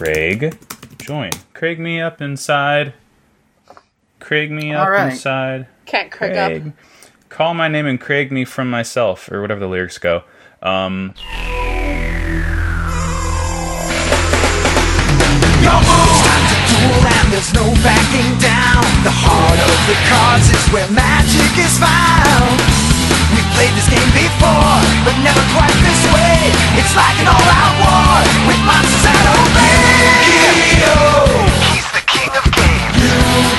Craig. Join. Craig me up inside. Craig me up All right. inside. Can't Craig, Craig. up. Call my name and Craig me from myself, or whatever the lyrics go. Um, time to duel and there's no backing down. The heart of the cards is where magic is found. We've played this game before, but never quite this way. It's like an all-out war with monsters that obey. Welcome to Pod of Greed,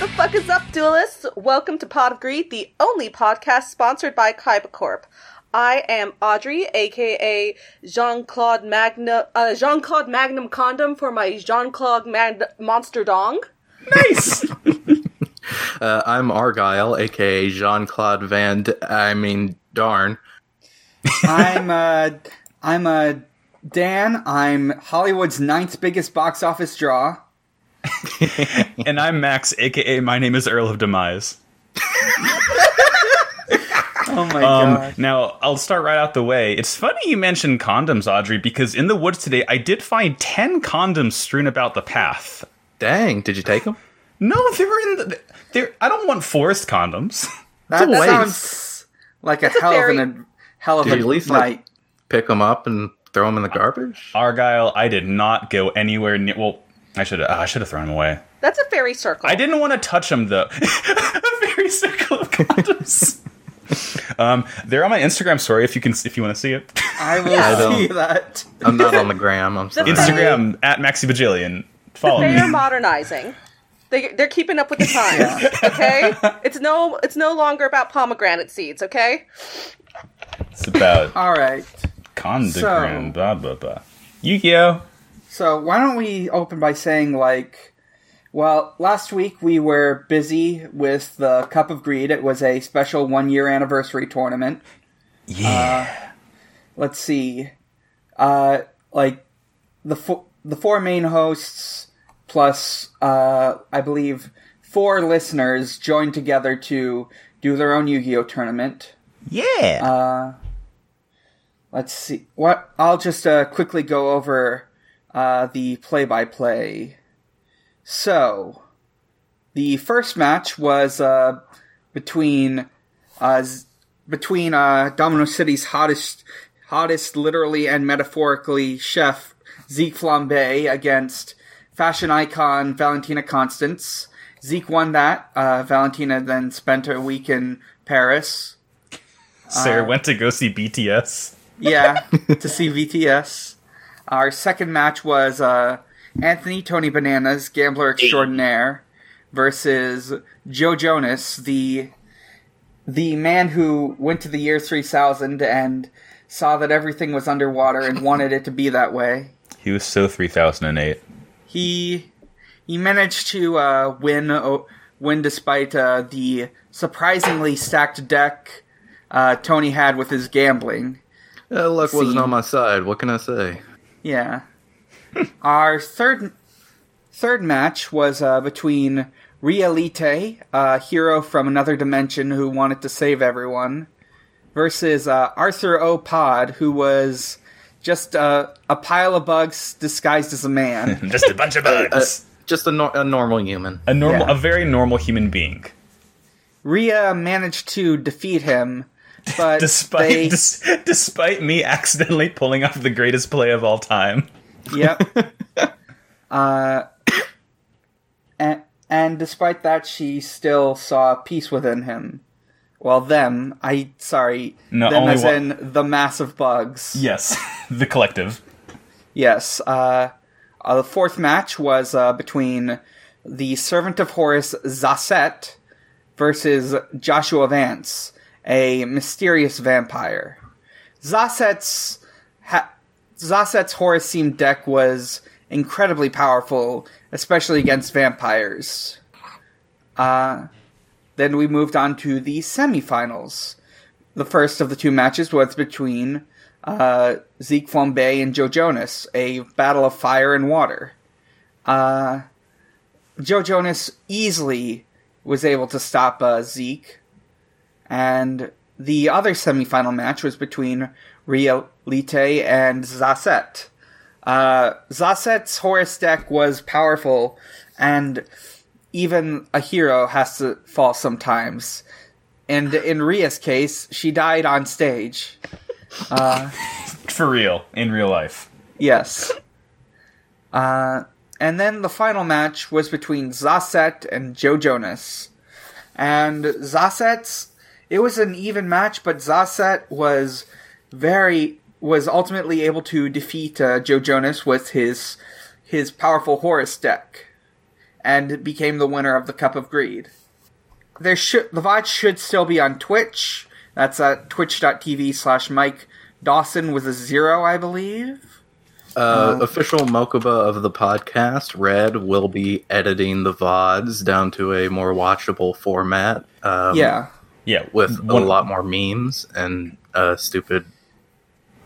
the fuck is up, duelists? Welcome to Podgreed, the only podcast sponsored by Kaiba Corp. I am Audrey, aka Jean Claude Magna, uh, Jean Claude Magnum Condom for my Jean Claude Mag- Monster Dong. nice! Uh, I'm Argyle, aka Jean Claude Van. D- I mean, darn. I'm uh I'm uh Dan. I'm Hollywood's ninth biggest box office draw. and I'm Max, aka my name is Earl of Demise. Oh my Um, god. now, I'll start right out the way. It's funny you mentioned condoms, Audrey, because in the woods today, I did find 10 condoms strewn about the path. Dang, did you take them? No, they were in the. They're, I don't want forest condoms. That a waste. sounds like a That's a hell very- of a hell of Did a you at least night. like pick them up and throw them in the garbage? Argyle, I did not go anywhere near. Well, I should have. I should have thrown them away. That's a fairy circle. I didn't want to touch them though. a fairy circle of condoms. um, they're on my Instagram story if you can if you want to see it. I will I don't- see that. I'm not on the gram. I'm sorry. Instagram at Maxi Bajillion. Follow They me. are modernizing. They, they're keeping up with the times. Okay, it's no it's no longer about pomegranate seeds. Okay, It's about All right. condogram. Blah blah blah. Yu-Gi-Oh. So why don't we open by saying like well, last week we were busy with the Cup of Greed. It was a special one year anniversary tournament. Yeah. let's see uh like the fo- the four main hosts plus uh i believe four listeners joined together to do their own yu-gi-oh tournament. Yeah. uh let's see. What i'll just uh quickly go over uh the play-by-play. So the first match was uh between uh between uh, Domino City's hottest, hottest, literally and metaphorically, chef Zeke Flambe against fashion icon Valentina Constance. Zeke won that. Uh, Valentina then spent a week in Paris. Sarah went to go see BTS. Yeah, to see BTS. Our second match was uh, Anthony Tony Bananas, gambler extraordinaire, versus Joe Jonas, the the man who went to the year 3000 and saw that everything was underwater and wanted it to be that way. He was so 3008. He he managed to uh, win uh, win despite uh, the surprisingly stacked deck uh, Tony had with his gambling. Uh, luck wasn't on my side. What can I say? Yeah. Our third third match was uh, between Realite, a hero from another dimension who wanted to save everyone, versus uh, Arthur O. Pod, who was just uh, a pile of bugs disguised as a man. Just a bunch of Uh, bugs. just a, nor- a normal human. a normal, yeah. a very normal human being. Ria managed to defeat him, but Despite they, dis- despite me accidentally pulling off the greatest play of all time. Yep. uh, and, and despite that, she still saw peace within him. Well, them. I sorry. No, them only as one- in the mass of bugs. Yes, the collective. Yes. Uh, uh, the fourth match was uh, between the servant of Horus Zasset versus Joshua Vance, a mysterious vampire. Zasset's ha- Zasset's Horus themed deck was incredibly powerful, especially against vampires. Uh, then we moved on to the semifinals. The first of the two matches was between uh, Zeke Flambe and Joe Jonas, a battle of fire and water. Uh, Joe Jonas easily was able to stop uh, Zeke. And the other semifinal match was between Ria Lite and Zasset. Uh, Zasset's Horus deck was powerful, and even a hero has to fall sometimes. And in Ria's case, she died on stage. For real, in real life. Yes. Uh, and then the final match was between Zasset and Joe Jonas. And Zasset's, it was an even match, but Zasset was very, was ultimately able to defeat uh, Joe Jonas with his, his powerful Horus deck. And became the winner of the Cup of Greed. There should, the VOD should still be on Twitch. That's at twitch.tv slash Mike Dawson with a zero, I believe. Uh, official Mokuba of the podcast, Red, will be editing the VODs down to a more watchable format. Um, Yeah. Yeah, With one, a lot more memes and uh, stupid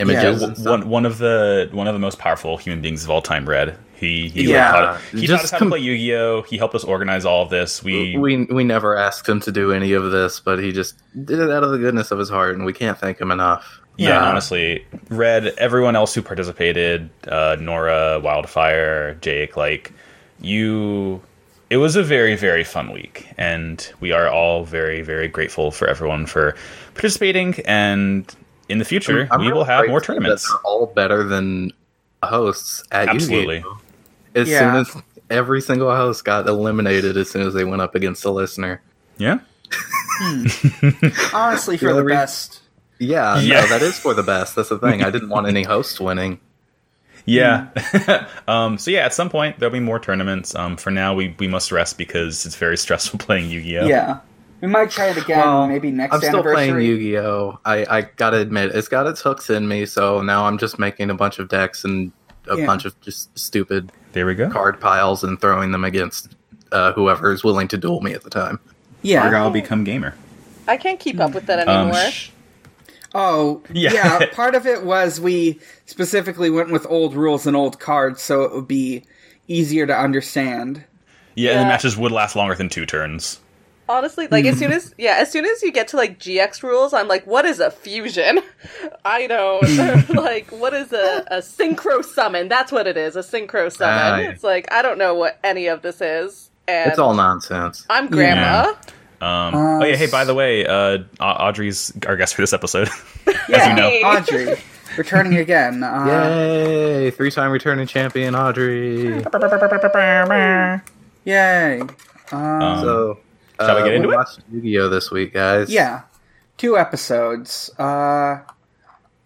images. and one, one of the one of the most powerful human beings of all time. Red. He he, Yeah. taught, he taught us how com- to play Yu-Gi-Oh. He helped us organize all of this. We, we we never asked him to do any of this, but he just did it out of the goodness of his heart, and we can't thank him enough. yeah, Uh, honestly, Red. Everyone else who participated, uh, Nora, Wildfire, Jake, like you. It was a very very fun week, and we are all very very grateful for everyone for participating. And in the future, I'm we really will have more grateful that tournaments. They're all better than hosts at Absolutely. Yu-Gi-Oh! As Yeah. soon as every single host got eliminated, as soon as they went up against the listener. Yeah. Honestly, for Yeah, the re- best. Yeah, Yeah. no, that is for the best. That's the thing. I didn't want any hosts winning. Yeah. um, so yeah, at some point there'll be more tournaments. Um, for now, we, we must rest because it's very stressful playing Yu-Gi-Oh. Yeah. We might try it again, Well, maybe next I'm still playing Yu-Gi-Oh. I I gotta admit, it's got its hooks in me. So now I'm just making a bunch of decks and a Yeah. bunch of just stupid There we go. card piles and throwing them against uh, whoever is willing to duel me at the time. Yeah. I'll become gamer. I can't keep up with that Um, anymore. sh- Oh, Yeah. yeah. Part of it was we specifically went with old rules and old cards, so it would be easier to understand. yeah, and the matches would last longer than two turns. Honestly, like as soon as yeah, as soon as you get to like GX rules, I'm like, what is a fusion? I don't like what is a, a synchro summon? That's what it is, a synchro summon. Ah. It's like I don't know what any of this is. And It's all nonsense. I'm grandma. Um, Uh, oh yeah, hey, by the way, uh, Audrey's our guest for this episode. Yeah, you know. Audrey, returning again. Uh, Yay! Three-time returning champion Audrey. Yay. Um, Um, So, Shall we uh, get into it? watched Yu-Gi-Oh this week, guys. yeah. Two episodes. Uh,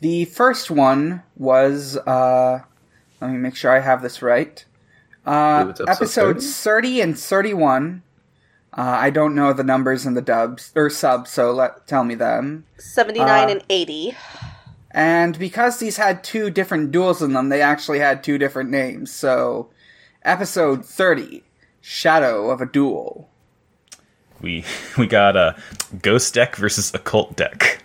the first one was, uh, let me make sure I have this right. Uh, believe episode episodes 30 and 31. Uh, I don't know the numbers in the dubs or subs, so let tell me them. Seventy nine Uh, and eighty. And because these had two different duels in them, they actually had two different names. So, episode 30, Shadow of a Duel. We we got a ghost deck versus occult deck.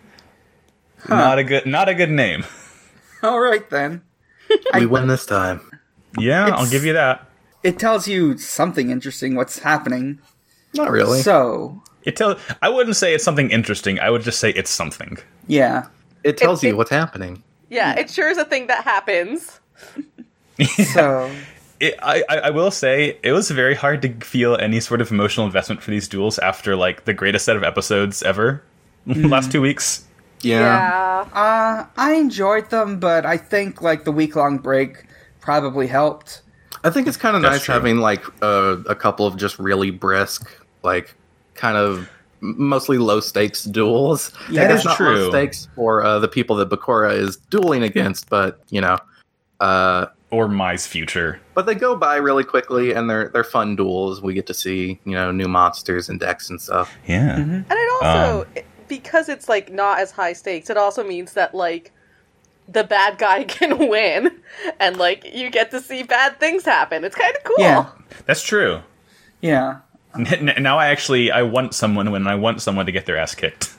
Not a good not a good name. All right then. we win this time. Yeah, I'll give you that. It tells you something interesting what's happening. Not really. So, It tell I wouldn't say it's something interesting. I would just say it's something. yeah. it tells it- you what's happening. Yeah, it sure is a thing that happens. So, It, I, I I will say it was very hard to feel any sort of emotional investment for these duels after like the greatest set of episodes ever last two weeks. Yeah. uh, I enjoyed them, but I think like the week long break probably helped. I think it's kind of nice true. having like a, a couple of just really brisk, like kind of mostly low stakes duels. Yeah, I guess that's not true. low stakes for uh, the people that Bakura is dueling against, but you know, uh, Or Mai's future. but they go by really quickly and they're they're fun duels. We get to see you know new monsters and decks and stuff. Yeah. And it also Um, because it's like not as high stakes, it also means that like the bad guy can win and like you get to see bad things happen. It's kind of cool. Yeah. That's true. Yeah. N- n- now I actually I want someone when I want someone to get their ass kicked.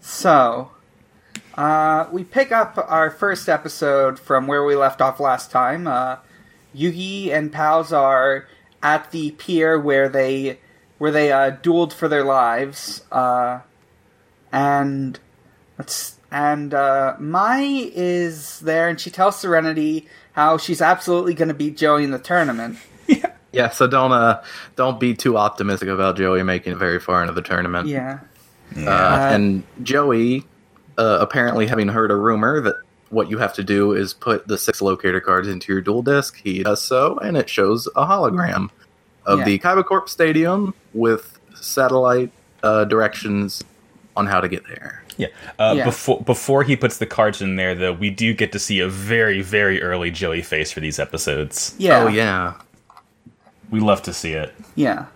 So, uh, we pick up our first episode from where we left off last time. Uh, Yugi and Pals are at the pier where they where they uh, dueled for their lives. Uh, and let's and uh, Mai is there, and she tells Serenity how she's absolutely going to beat Joey in the tournament. Yeah, Yeah. so don't uh don't be too optimistic about Joey making it very far into the tournament. Yeah, Uh, Uh, and Joey, uh, apparently having heard a rumor that what you have to do is put the six locator cards into your duel disk, he does so, and it shows a hologram of Yeah. the Kaiba Corp Stadium with satellite uh, directions on how to get there. Yeah. Uh, Yeah. Before before he puts the cards in there, though, we do get to see a very very early Joey face for these episodes. yeah, Oh yeah, We love to see it. yeah.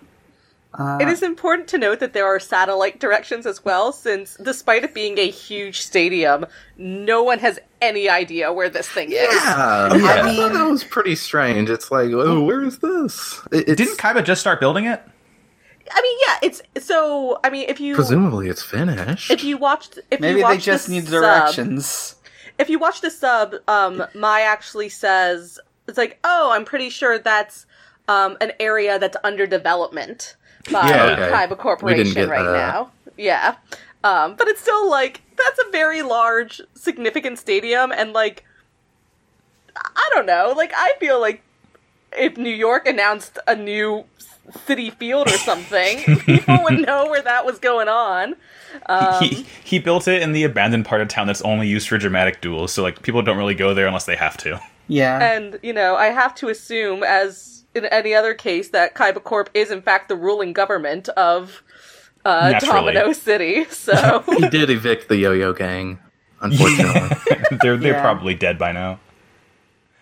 Uh, It is important to note that there are satellite directions as well, since despite it being a huge stadium, no one has any idea where this thing is. yeah. I I mean- thought that was pretty strange. It's like, oh, where is this? It, Didn't Kaiba just start building it? I mean, yeah, it's so. I mean, if you presumably it's finished. if you watched, if maybe you they watched just the need sub- directions. if you watch the sub, um, Mai actually says it's like, oh, I'm pretty sure that's um, an area that's under development by Yeah, okay. Kaiba We Corporation right that. now. Yeah, um, but it's still like that's a very large, significant stadium, and like I don't know, like I feel like if New York announced a new Citi Field or something, people would know where that was going on. Um, he he built it in the abandoned part of town that's only used for dramatic duels. So like people don't really go there unless they have to. Yeah, And, you know, I have to assume, as in any other case, that Kaiba Corp is in fact the ruling government of uh, Domino City. So, he did evict the Yo-Yo Gang, unfortunately. they're they're Yeah. probably dead by now.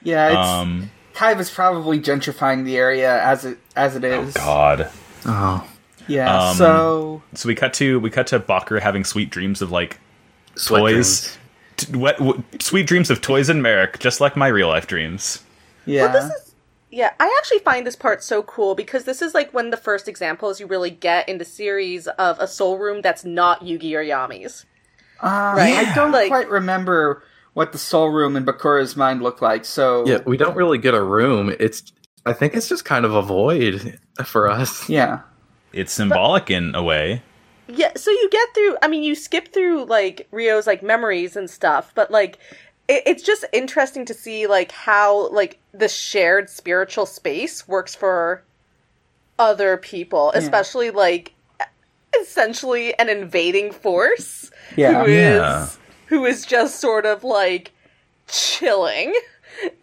yeah. It's Um. Kaiba's probably gentrifying the area as it as it is. God. oh, Yeah. Um, so So we cut to we cut to Bakur having sweet dreams of like toys, dreams. t- what, what, sweet dreams of toys and Marik, just like my real life dreams. yeah. this is. Yeah, I actually find this part so cool because this is like one of the first examples you really get in the series of a soul room that's not Yugi or Yami's. Uh, Right. I don't Like- quite remember what the soul room in Bakura's mind looked like. So Yeah, we don't really get a room. It's I think it's just kind of a void for us. yeah. It's symbolic in a way. Yeah, so you get through. I mean, you skip through like Ryou's like memories and stuff, but like it, it's just interesting to see like how like the shared spiritual space works for other people, especially like essentially an invading force Yeah. who is Yeah. who is just sort of like chilling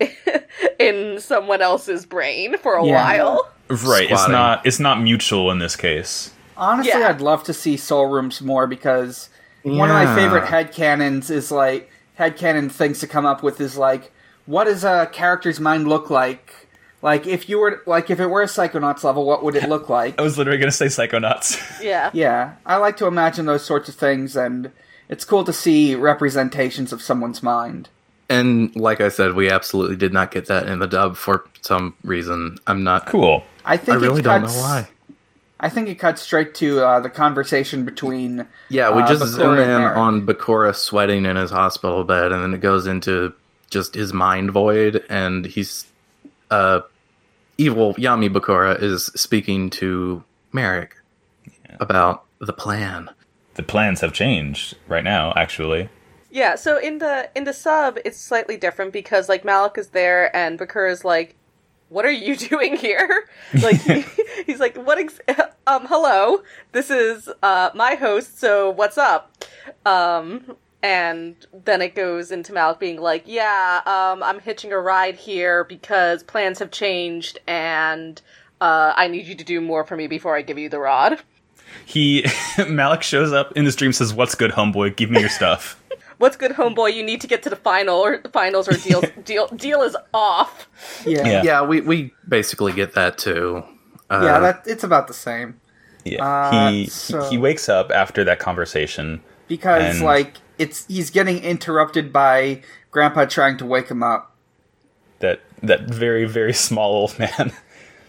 in someone else's brain for a Yeah. while. Right. It's not it's not mutual in this case. Honestly, Yeah. I'd love to see soul rooms more because one of my favorite head headcanons is like headcanon things to come up with is like what does a character's mind look like? Like if you were like if it were a Psychonauts level, what would it look like? I was literally gonna say Psychonauts. Yeah. Yeah, I like to imagine those sorts of things, and it's cool to see representations of someone's mind. And like I said, we absolutely did not get that in the dub for some reason. I'm not cool. I think I think really it don't know why. I think it cuts straight to uh, the conversation between. Yeah, we uh, just Bakura zoom in on Bakura sweating in his hospital bed, and then it goes into just his mind void, and he's uh, evil Yami Bakura is speaking to Marik about the plan. The plans have changed right now, actually. Yeah, so in the in the sub, it's slightly different because like Malik is there and Bakura is like, "What are you doing here?" Like he, he's like, "What? Ex- um, hello, this is uh my host. So what's up?" Um, and then it goes into Malik being like, "Yeah, um, I'm hitching a ride here because plans have changed and uh, I need you to do more for me before I give you the rod." He Malik shows up in his dream, says, "What's good, homeboy? Give me your stuff." What's good, homeboy? You need to get to the final or the finals or deal deal deal is off. Yeah, Yeah. yeah, Yeah, we, we basically get that too. Uh, that it's about the same Yeah. Uh, he so- he wakes up after that conversation. because And- like it's he's getting interrupted by Grandpa trying to wake him up. That that very very small old man.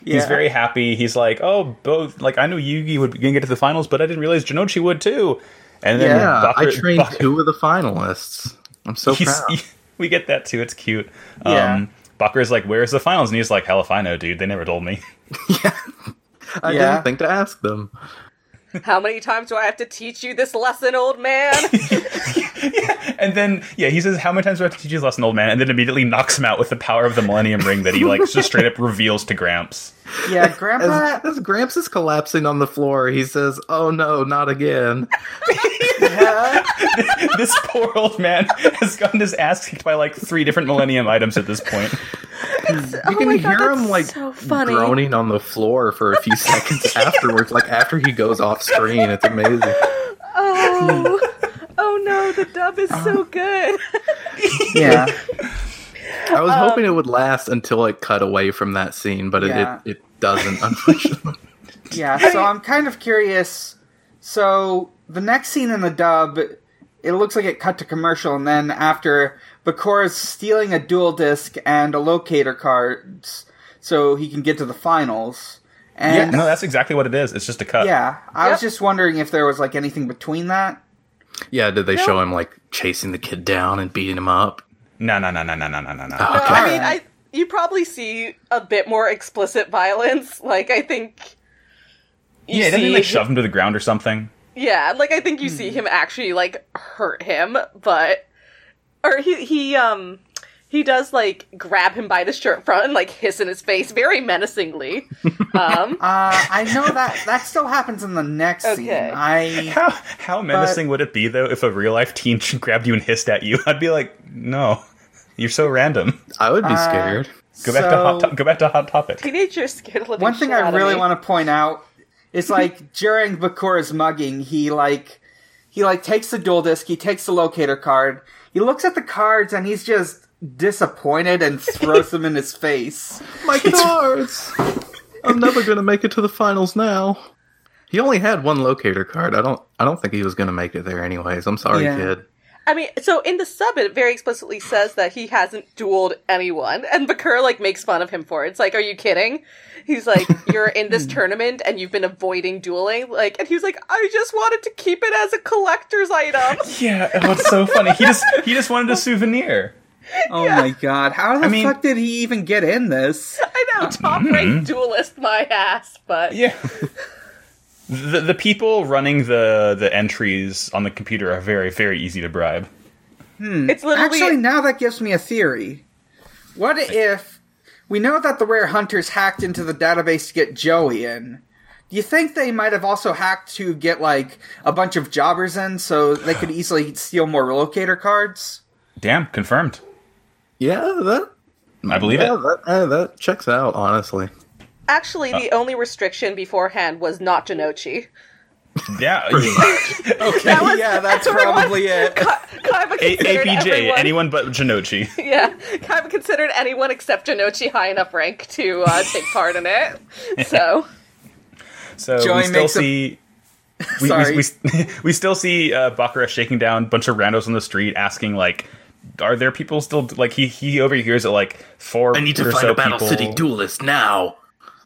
He's very happy. He's like, "Oh, both like I knew Yugi would get to the finals, but I didn't realize Jonouchi would too." And then yeah, I trained Bak- two of the finalists. I'm so he's- proud. we get that too. It's cute. Yeah. Um, Bakura's like, "Where's the finals?" And he's like, "Hell if I know, dude. They never told me." Yeah, I Yeah. didn't think to ask them. How many times do I have to teach you this lesson, old man? yeah. And then, yeah, he says, "How many times do I have to teach you this lesson, old man?" And then immediately knocks him out with the power of the Millennium Ring that he like just straight up reveals to Gramps. Yeah, Grandpa. As, as Gramps is collapsing on the floor, he says, "Oh no, not again!" this poor old man has gotten his ass kicked by like three different Millennium items at this point. You oh can my God, hear him like so groaning on the floor for a few seconds afterwards, like after he goes off screen. It's amazing. Oh, oh no, the dub is so ah. good. yeah, I was hoping it um, would last until it cut away from that scene, but it, Yeah. it, it doesn't, unfortunately. yeah. So I'm kind of curious. So the next scene in the dub, it looks like it cut to commercial, and then after Bakura's stealing a duel disk and a locator cards, so he can get to the finals. Yeah, And no, that's exactly what it is. It's just a cut. yeah, I was just wondering if there was like anything between that. yeah, did they No. show him like chasing the kid down and beating him up? No, no, no, no, no, no, no, no. no. Ah, I mean, I you probably see a bit more explicit violence. Like I think. yeah, see, doesn't he like shove him to the ground or something? Yeah, like I think you see hmm. him actually like hurt him, but or he he um he does like grab him by the shirt front and like hiss in his face very menacingly. Um, uh, I know that that still happens in the next okay. scene. I how how menacing but, would it be though if a real life teen grabbed you and hissed at you? I'd be like, no you're so random. I would be Uh, scared. Go back to hot. To- go back to hot topic. teenagers scared the living One thing shit I out of really me. want to point out is like during Bakura's mugging, he like he like takes the duel disk, he takes the locator card, he looks at the cards and he's just disappointed and throws them in his face. My cards! I'm never gonna make it to the finals now. He only had one locator card. I don't. I don't think he was gonna make it there anyways. I'm sorry, Yeah. kid. I mean, so in the sub, it very explicitly says that he hasn't dueled anyone, and Bakura like makes fun of him for it. It's like, are you kidding? He's like, you're in this hmm. tournament and you've been avoiding dueling, like, and he was like, I just wanted to keep it as a collector's item. Yeah, oh, it's so funny. He just he just wanted a souvenir. Oh my god, how the I mean- fuck did he even get in this? I know, top ranked mm-hmm. duelist, my ass, but Yeah. The, the people running the, the entries on the computer are very, very easy to bribe. it's literally Actually, now that gives me a theory. What if we know that the rare hunters hacked into the database to get Joey in? Do you think they might have also hacked to get like a bunch of jobbers in so they could easily steal more locator cards? Damn, confirmed. Yeah, that. I believe yeah, it. That, uh, that checks out. Honestly, actually the only restriction beforehand was not Jonouchi. Yeah. Okay, was- yeah, that's everyone- probably it. Kaiba A- considered APJ, everyone, anyone but Jonouchi. Yeah, Kaiba considered anyone except Jonouchi high enough rank to uh, take part in it. So So Joey we still makes a- see. We, Sorry. we, we, we still see uh, Bakura shaking down a bunch of randos on the street, asking like, "Are there people still like?" He he overhears it like four. I need to or find so a Battle people- City duelist now.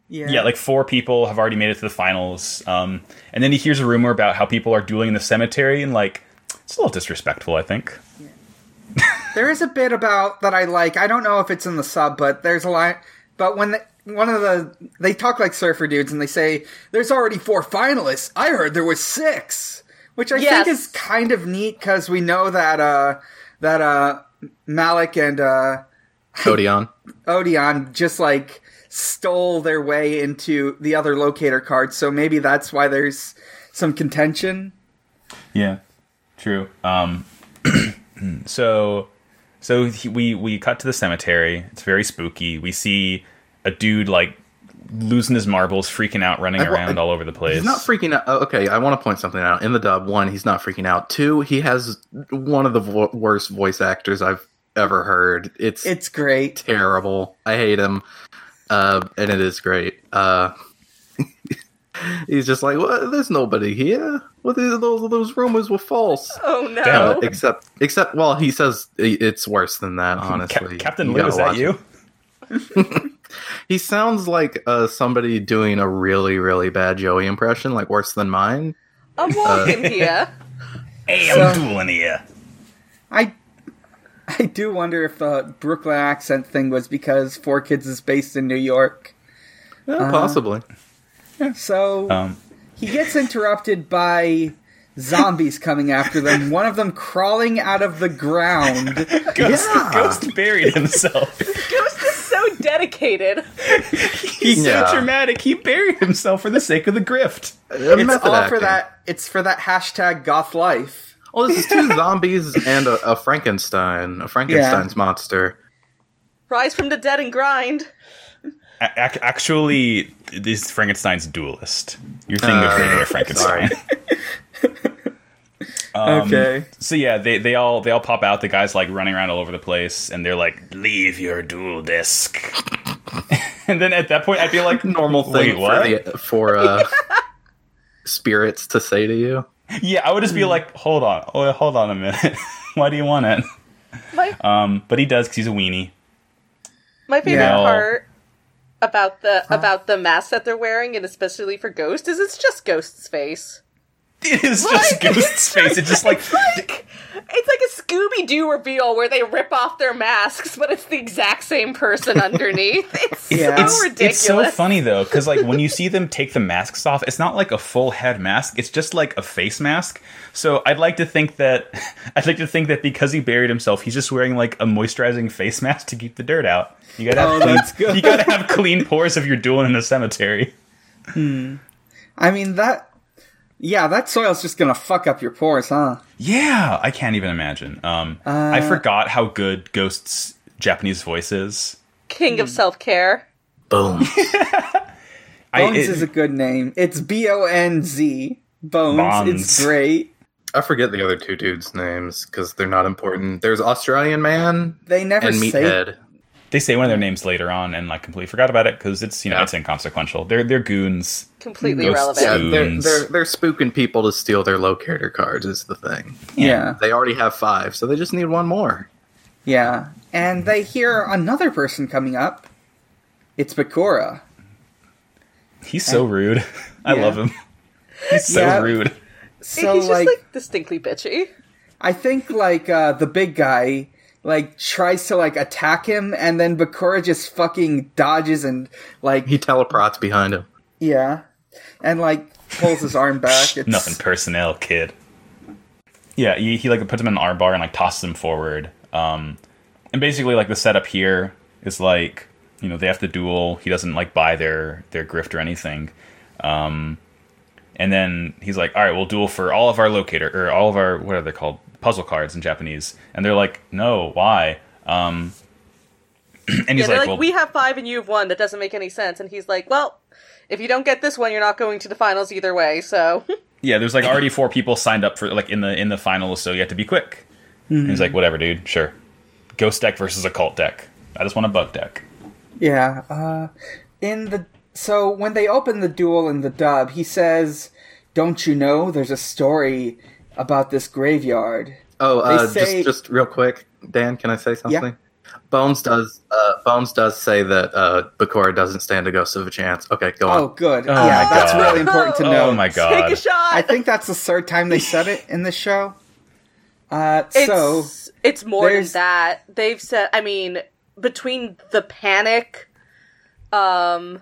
Yeah, Yeah, like four people have already made it to the finals. Um, and then he hears a rumor about how people are dueling in the cemetery, and like, it's a little disrespectful, I think. there is a bit about that I like. I don't know if it's in the sub, but there's a line. But when the, one of the they talk like surfer dudes and they say there's already four finalists. I heard there was six, which I Yes. think is kind of neat because we know that uh that uh Malik and uh Odion. Odion just like stole their way into the other locator cards, so maybe that's why there's some contention. Yeah, true. Um, so, so he, we we cut to the cemetery. It's very spooky. We see a dude like losing his marbles, freaking out, running I- around all over the place. He's not freaking out. oh, Okay, I want to point something out. In the dub, one, he's not freaking out. Two, he has one of the vo- worst voice actors I've ever heard. It's It's great. terrible. I hate him. Uh, and it is great. Uh, he's just like, well, there's nobody here. Well, those those rumors were false. oh no. Damn it. Except, except, well, he says it's worse than that. Ca- Honestly, Captain You Lou, is that you? He sounds like uh, somebody doing a really, really bad Joey impression, like worse than mine. I'm walking here. Hey, I'm dueling here. I I do wonder if the Brooklyn accent thing was because 4Kids is based in New York. Yeah, possibly. So Um, he gets interrupted by zombies coming after them. One of them crawling out of the ground. Ghost, Ghost buried himself. Ghost is so dedicated. He's Yeah. so dramatic. He buried himself for the sake of the grift. It's all for that. It's for that hashtag goth life. Well, this is two zombies and a, a Frankenstein, a Frankenstein's monster. Rise from the dead and grind. A- ac- actually, this Frankenstein's duelist. You're thinking of Uh, regular Frankenstein. Um, okay. So yeah, they, they all they all pop out. The guys like running around all over the place, and they're like, "Leave your duel disk." and then at that point, I feel like Normal Wait, thing what? for, the, for uh, spirits to say to you. Yeah, I would just be like, "Hold on, oh, hold on a minute. Why do you want it?" My Um, but he does because he's a weenie. my favorite Yeah. part about the about the mask that they're wearing, and especially for Ghost, is it's just Ghost's face. It is just Like, Ghost's face. It's just like, like it's like a Scooby Doo reveal where they rip off their masks, but it's the exact same person underneath. It's Yeah. so It's- ridiculous. It's so funny though, because like when you see them take the masks off, it's not like a full head mask. It's just like a face mask. So I'd like to think that I'd like to think that because he buried himself, he's just wearing like a moisturizing face mask to keep the dirt out. You gotta have Oh, clean, that's good. You gotta have clean pores if you're doing in a cemetery. Hmm. I mean that. Yeah, that soil's just gonna fuck up your pores, huh? Yeah, I can't even imagine. Um, I Uh, forgot how good Ghost's Japanese voice is. King of self care. Boom. I, Bones it- is a good name. It's B O N Z. Bones. Bonds. It's great. I forget the other two dudes' names because they're not important. There's Australian Man They never and say. Meathead. they say one of their names later on, and like completely forgot about it because it's you know Yeah. it's inconsequential. They're they're goons. Completely irrelevant. Yeah, they're, they're they're spooking people to steal their locator cards. Is the thing. Yeah, They already have five, so they just need one more. yeah. And they hear another person coming up. It's Bakura. He's so rude. I Yeah. love him. He's so Yeah. rude. So He's just like, like, distinctly bitchy. I think like uh, the big guy like tries to like attack him, and then Bakura just fucking dodges and like He teleports behind him. yeah, and like pulls his arm back. It's, Nothing personnel, kid. Yeah, he, he like puts him in an armbar and like tosses him forward. Um, and basically like the setup here is like you know they have to duel. He doesn't like buy their their grift or anything. Um, and then he's like, all right, we'll duel for all of our locator or all of our what are they called puzzle cards in Japanese. And they're like, no, why? Um, and Yeah, he's they're like, like, well, we have five and you have one. That doesn't make any sense. And he's like, well, if you don't get this one, you're not going to the finals either way. So yeah, there's like already four people signed up for like in the in the finals, so you have to be quick. And he's like, whatever, dude, sure. Ghost deck versus occult deck. I just want a bug deck. Yeah. Uh, in the so when they open the duel in the dub, he says, "Don't you know? There's a story about this graveyard." Oh, uh, say- just just real quick, Dan, can I say something? Bones does uh, Bones does say that uh, Bakura doesn't stand a ghost of a chance. Okay, go on. Oh, good. Oh yeah, that's God. really important to know. Oh my god! take a shot. I think that's the third time they said it in the show. Uh, it's so it's more than that. They've said. I mean, between the panic, um,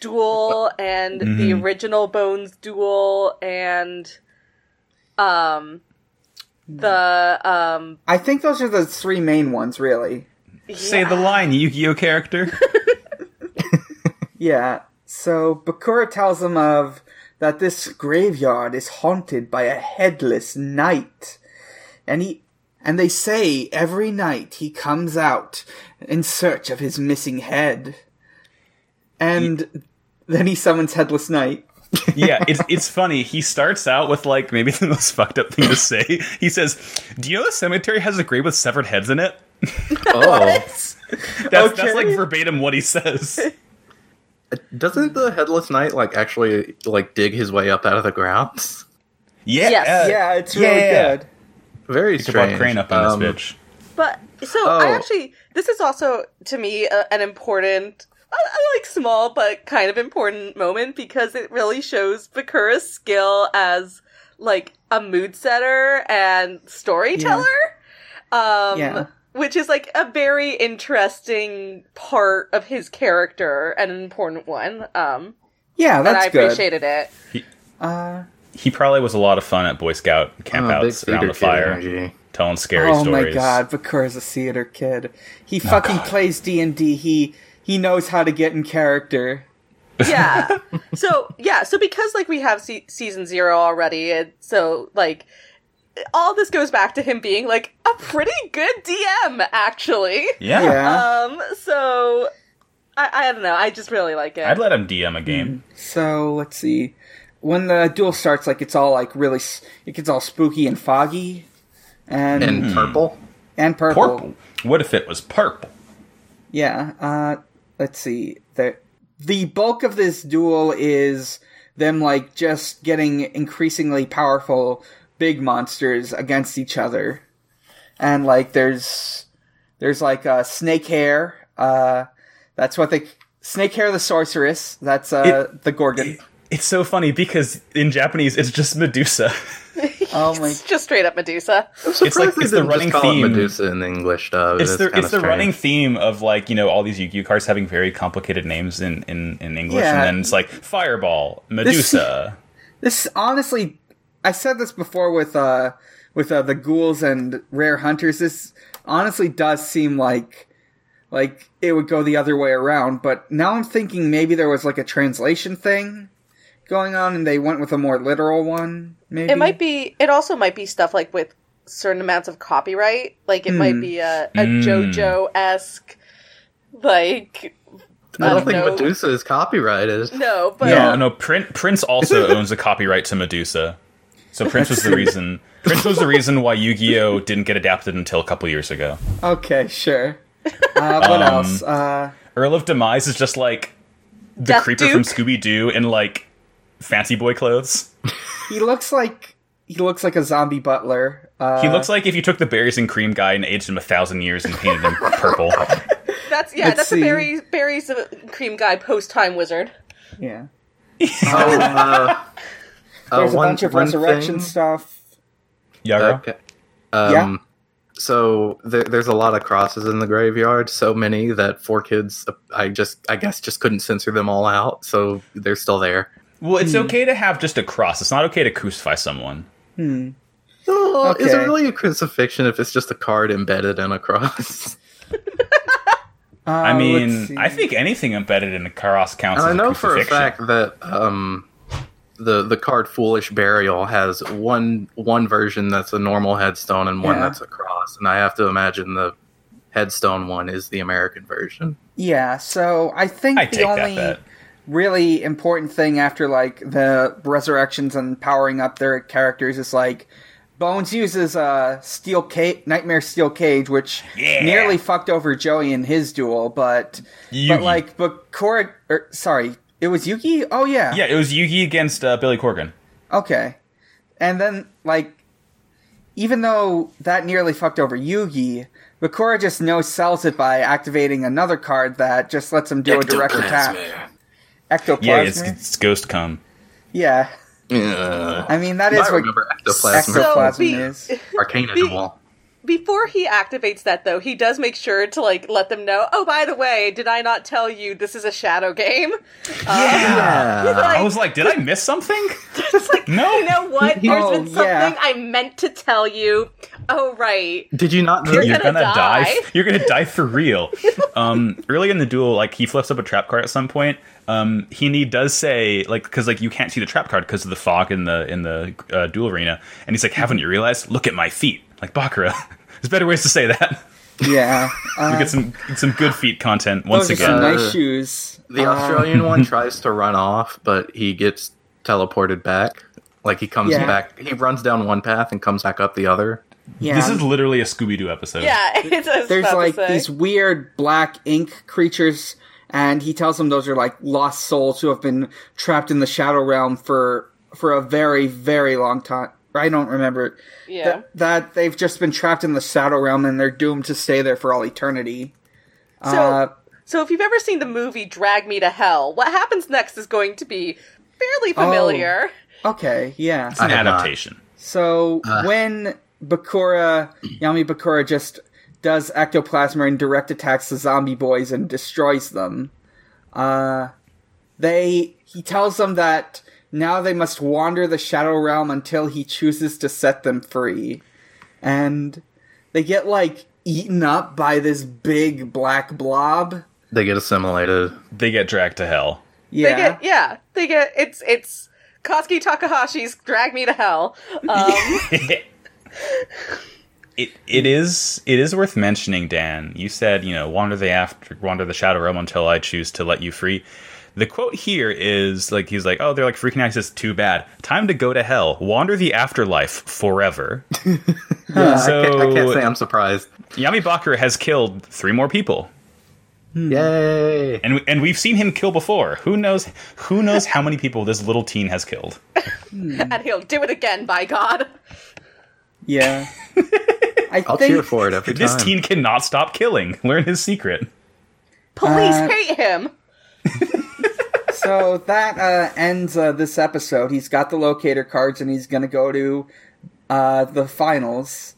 duel and the Mhm. original Bones duel and um the um I think those are the three main ones, really. Say the line, Yu-Gi-Oh character. Yeah. So Bakura tells him of that this graveyard is haunted by a headless knight. And he and they say every night he comes out in search of his missing head. And then he summons Headless Knight. Yeah, it's it's funny. He starts out with like maybe the most fucked up thing to say. He says, "Do you know the cemetery has a grave with severed heads in it?" Oh, That's that's like verbatim what he says. doesn't the headless knight like actually like dig his way up out of the ground? Yeah, Yes. Yeah, it's really yeah. good. Very Get strange. Crane up in Um, this bitch. But so I Oh. actually this is also to me a, an important I, I like small but kind of important moment because it really shows Bakura's skill as like a mood setter and storyteller. Um Yeah. which is like a very interesting part of his character and an important one. Um Yeah, and I that's good. appreciated it. Uh, He probably was a lot of fun at Boy Scout Oh, campouts around the fire, energy. telling scary oh stories. Oh my god, Bakura's a theater kid. He fucking God. plays D and D. He he knows how to get in character. yeah. So yeah. So because like we have se- season zero already, and so like all this goes back to him being like a pretty good DM, actually. Yeah. Yeah. Um. So I I don't know. I just really like it. I'd let him DM a game. So let's see. When the duel starts, like it's all like really, it gets all spooky and foggy, and and, And purple. purple. Purple. What if it was purple? Yeah. Uh, let's see. The the bulk of this duel is them like just getting increasingly powerful big monsters against each other, and like there's there's like uh, snake hair. Uh, that's what they snake hair the sorceress. That's uh, the gorgon. It's so funny because in Japanese it's just Medusa. oh my It's just straight up Medusa. It's like it's the didn't running theme. Medusa in the English dub. It's the it's the running theme of like you know all these Yu-Gi-Oh cards having very complicated names in in, in English, Yeah. and then it's like Fireball, Medusa. This honestly, I said this before with uh with uh, the ghouls and rare hunters. This honestly does seem like like it would go the other way around. But now I'm thinking maybe there was like a translation thing going on, and they went with a more literal one. Maybe It might be. It also might be stuff like with certain amounts of copyright. Like it might be a, a Mm. JoJo esque, like. I don't think know. Medusa is copyrighted. No, but No, no. Prin- Prince also owns a copyright to Medusa, so Prince was the reason. Prince was the reason why Yu-Gi-Oh didn't get adapted until a couple years ago. Okay, sure. Uh, what Um, else? Uh, Earl of Demise is just like the Death creeper from Scooby Doo and like fancy boy clothes. he looks like he looks like a zombie butler. Uh, He looks like if you took the berries and cream guy and aged him a thousand years and painted him purple. that's yeah. Let's that's see. the berries berries uh, cream guy post time wizard. yeah. Oh, uh, uh, There's a one- bunch of resurrection thing- stuff. Yaro. Okay. Um, So there, there's a lot of crosses in the graveyard. So many that 4Kids, I just, I guess, just couldn't censor them all out. So they're still there. Well, it's okay to have just a cross. It's not okay to crucify someone. Oh, is it really a crucifixion if it's just a card embedded in a cross? Uh, I mean. I think anything embedded in a cross counts And as I a know for a fact that um, the the card Foolish Burial has one one version that's a normal headstone and one Yeah. that's a cross, and I have to imagine the headstone one is the American version. Yeah, so I think I the take that only bet. Really important thing after like the resurrections and powering up their characters is like Bones uses uh steel cage nightmare steel cage, which Yeah. nearly fucked over Joey in his duel, but Yugi. but like but Korra er, sorry, it was Yuki? Oh yeah. Yeah, it was Yugi against uh, Billy Corgan. Okay. And then, like, even though that nearly fucked over Yugi, Bakura just no sells it by activating another card that just lets him do a direct attack. Ectoplasm. Yeah, it's, it's Ghost Come. yeah. Yeah. I mean, that I what remember ectoplasm, So ectoplasm be- is. Arcana be- Duel. Before he activates that, though, he does make sure to like let them know. Oh, by the way, did I not tell you this is a shadow game? Yeah. I was like, did I miss something? Just like, No. you know what? There's Oh, been something yeah. I meant to tell you. Oh, right. Did you not know? You're You're gonna gonna, die. die. You're gonna die for real. um, early in the duel, like he flips up a trap card at some point. Um, he does say like because like you can't see the trap card because of the fog in the in the uh, duel arena, and he's like, "Haven't you realized? Look at my feet, like Bakura." There's better ways to say that. Yeah. we Uh, get some some good feet content once those again. some Uh, nice shoes. The Uh, Australian one tries to run off, but he gets teleported back. Like he comes Yeah. back, he runs down one path and comes back up the other. yeah. This is literally a Scooby Doo episode. Yeah, it's I was There's like these weird black ink creatures, and he tells them those are like lost souls who have been trapped in the shadow realm for for a very very long time. I don't remember Yeah. that, that they've just been trapped in the shadow realm and they're doomed to stay there for all eternity. So, uh, so if you've ever seen the movie Drag Me to Hell, what happens next is going to be fairly Oh. familiar. Okay, yeah. It's an I adaptation. So when Bakura, Yami Bakura just does ectoplasm and direct attacks the zombie boys and destroys them, uh, they he tells them that now they must wander the Shadow Realm until he chooses to set them free. And they get like eaten up by this big black blob. They get assimilated. They get dragged to hell. Yeah. They get yeah. They get it's it's Kazuki Takahashi's Drag Me to Hell. Um, It it is it is worth mentioning, Dan. You said you know wander the after wander the shadow realm until I choose to let you free. The quote here is like he's like, oh, they're like freaking out. He says, too bad. Time to go to hell. Wander the afterlife forever. Yeah, I, can't, I can't say I'm surprised. Yami Bakura has killed three more people, Yay! and we, and we've seen him kill before. Who knows? Who knows how many people this little teen has killed? and he'll do it again, by God. Yeah. I I'll think cheer for it every time. This teen cannot stop killing. Learn his secret. Police Uh, hate him. so. That uh, ends uh, this episode. He's got the locator cards, and he's going to go to uh, the finals.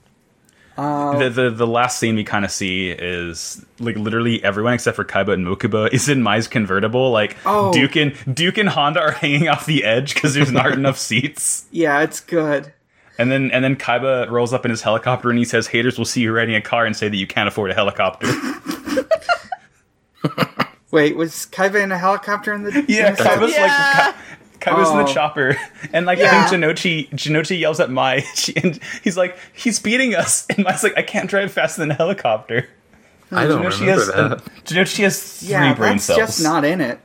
the, the the last scene we kind of see is like literally everyone except for Kaiba and Mokuba is in Mai's convertible. Like Oh. Duke and Duke and Honda are hanging off the edge because there's not enough seats. Yeah, it's good. And then and then Kaiba rolls up in his helicopter and he says, "Haters will see you riding a car and say that you can't afford a helicopter." Wait, was Kaiba in a helicopter in the? yeah, in the- Kaiba's Yeah. like. Ka- Kaiba's in Oh. the chopper, and like Yeah. I think Jonouchi Jonouchi yells at Mai, she, and he's like, "He's beating us," and Mai's like, "I can't drive faster than a helicopter." I don't Jonouchi remember has, that. Jonouchi has three yeah, brain that's cells. just not in it.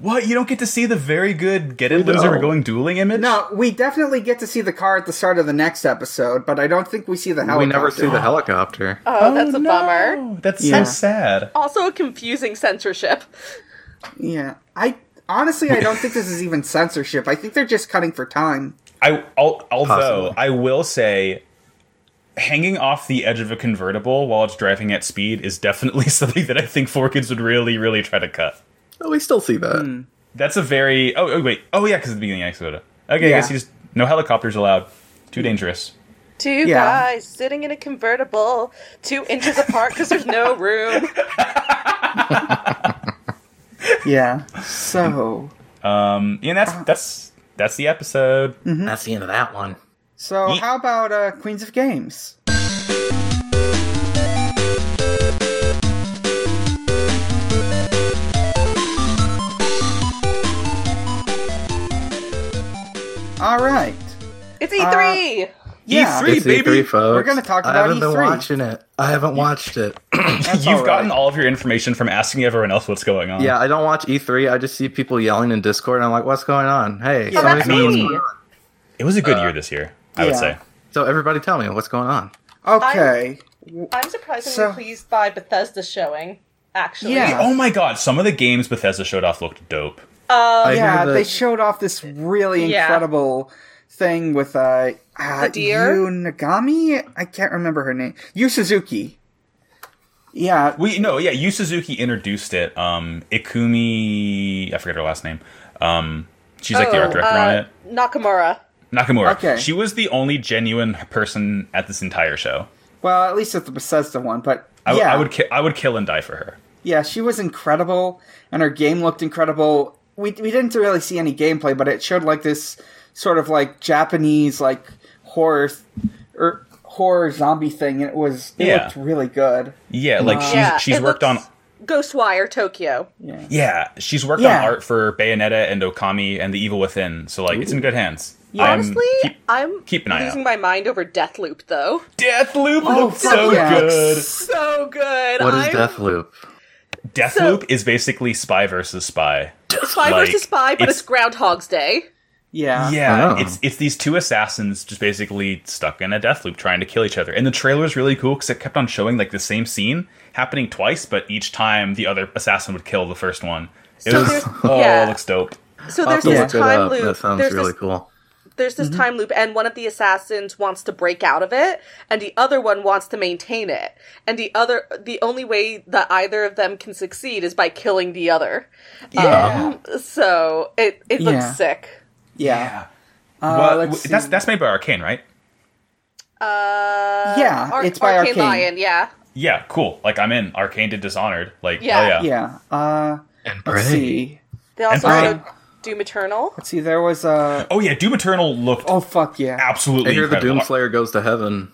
What? You don't get to see the very good get it loser don't. going dueling image? No, we definitely get to see the car at the start of the next episode, but I don't think we see the helicopter. We never see the helicopter. Oh, that's a oh, bummer. That's Yeah. so sad. Also, a confusing censorship. Yeah, I honestly I don't think this is even censorship. I think they're just cutting for time. I al- although Possibly. I will say hanging off the edge of a convertible while it's driving at speed is definitely something that I think 4Kids would really really try to cut. Oh, we still see that. Hmm. That's a very Oh, oh wait. Oh yeah, cuz at the beginning of the episode. Okay, Yeah. I guess you just no helicopters allowed. Too dangerous. Two Yeah. guys sitting in a convertible, two inches apart because there's no room. Yeah. So, Um yeah, that's that's that's the episode. That's the end of that one. so Ye- how about uh, Queens of Games? All right. It's uh, E3. Yeah. E3, It's baby. E3, folks. We're gonna talk about I haven't been E3. watching it. I haven't watched it. You've all gotten right. all of your information from asking everyone else what's going on. yeah, I don't watch E3. I just see people yelling in Discord, and I'm like, "What's going on? Hey, Yeah, somebody that's tell me what's going on." It was a good uh, year this year, I would say. So everybody, tell me what's going on. Okay. I'm surprisingly So- pleased by Bethesda's showing. Actually, Yeah. Oh my god, some of the games Bethesda showed off looked dope. I hear yeah, they showed off this really Yeah. incredible thing with uh, uh The deer? Yu Nagami. I can't remember her name. Yu Suzuki. Yeah, We no, yeah, Yu Suzuki introduced it. Um Ikumi I forget her last name. Um she's like the art director on it. Oh, uh, Nakamura. Nakamura. Okay. She was the only genuine person at this entire show. well, at least at the Bethesda one, but I, w- yeah, I would ki- I would kill and die for her. yeah, she was incredible, and her game looked incredible. We we didn't really see any gameplay, but it showed like this sort of like Japanese like horror or horror zombie thing, and it was it Yeah. looked really good. Yeah, like um, she's yeah, she's it worked on looks Ghostwire Tokyo. Yeah. yeah, she's worked Yeah. on art for Bayonetta and Okami and The Evil Within. So like it's in good hands. Yeah. I'm- Honestly, keep- I'm keep an eye losing out. my mind over Deathloop though. Deathloop Oh, looks so yeah. good. So good. What is I'm Deathloop? Deathloop is basically spy versus spy. Spy like, versus Spy, but it's- it's, Groundhog's Day. Yeah, Yeah, Oh. it's it's these two assassins just basically stuck in a death loop trying to kill each other. And the trailer is really cool because it kept on showing like the same scene happening twice, but each time the other assassin would kill the first one. It So was there's- oh, yeah. it looks dope. So there's to this time loop. That sounds there's really this, cool. There's this time loop, and one of the assassins wants to break out of it, and the other one wants to maintain it. And the other, the only way that either of them can succeed is by killing the other. Yeah. Um, so it it looks Yeah. sick. yeah. Uh, Well, let's that's that's made by Arkane, right? Uh, Yeah, Ar- it's by Arkane. Lyon, yeah. Yeah, cool. Like I'm in. Arkane did Dishonored. Like Yeah. oh yeah. yeah. Uh, And let's see. They also Prey. Showed Doom Eternal. Let's see, there was a. Oh yeah, Doom Eternal looked Oh fuck yeah! absolutely I hear the incredible. Doomslayer goes to heaven.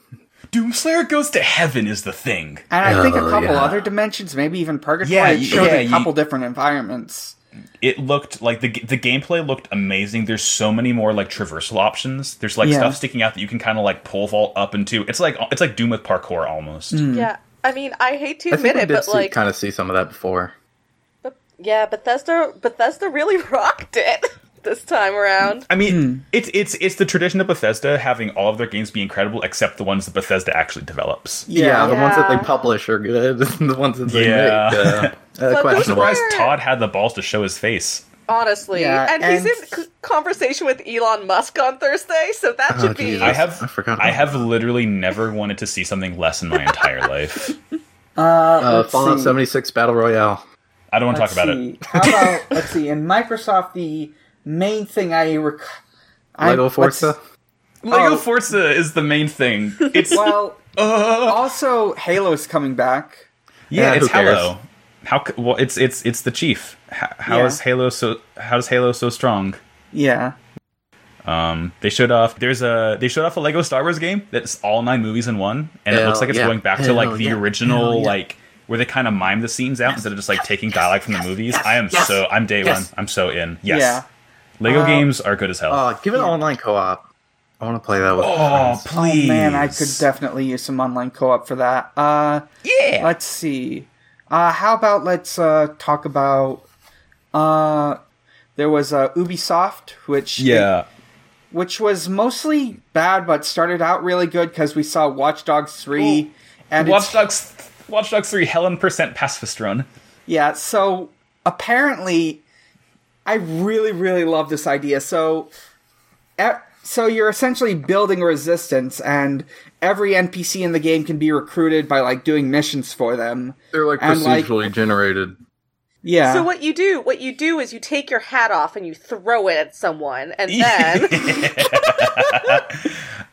Doomslayer goes to heaven is the thing. And I think a Oh, couple yeah. other dimensions, maybe even Purgatory. Yeah, it showed yeah, a you- couple different environments. It looked like the the gameplay looked amazing. There's so many more like traversal options. There's like Yeah. stuff sticking out that you can kind of like pole vault up into. It's like it's like Doom with parkour almost. Mm. Yeah, I mean, I hate to I admit think we it, did but see, like, kind of see some of that before. But, yeah, Bethesda, Bethesda really rocked it this time around. I mean, it's it's it's the tradition of Bethesda having all of their games be incredible except the ones that Bethesda actually develops. Yeah, the ones that they publish are good. the ones that they Yeah. make, uh, uh, those questionable. were- Surprised Todd had the balls to show his face. Honestly, Yeah, and, he's in c- conversation with Elon Musk on Thursday, so that Oh, should be. Jesus. I have I forgot I have that. literally never wanted to see something less in my entire life. Uh, Uh, Fallout see. 76 Battle Royale. I don't want to talk about see. it. How about let's see? In Microsoft, the main thing I rec- Lego let's- Forza. Lego Oh. Forza is the main thing. It's Well, uh, also Halo's coming back. yeah, Yeah, it's? Halo. How c- well it's it's it's the chief. How, how Yeah. is Halo so how is Halo so strong? Yeah. Um, they showed off. There's a they showed off a Lego Star Wars game that's all nine movies in one, and it looks like it's yeah. going back to like the yeah. original Hell yeah. like where they kind of mime the scenes out instead of just like taking dialogue from the movies. I am yes, so I'm day yes. one. I'm so in. Yes, Yeah. Lego Uh, games are good as hell. Oh, give it online co-op. I want to play that with oh friends. please, Oh man, I could definitely use some online co-op for that. Uh, yeah. let's see. Uh, how about let's uh, talk about. Uh, there was uh, Ubisoft, which yeah. which was mostly bad, but started out really good because we saw Watch Dogs three, and it's- Watch Dogs, Watch Dogs Three, Helen percent pacifist run. Yeah, so apparently, I really, really love this idea. So, so you're essentially building resistance, and every NPC in the game can be recruited by like doing missions for them. They're like And, like- procedurally generated. Yeah. So what you do, what you do is you take your hat off and you throw it at someone, and then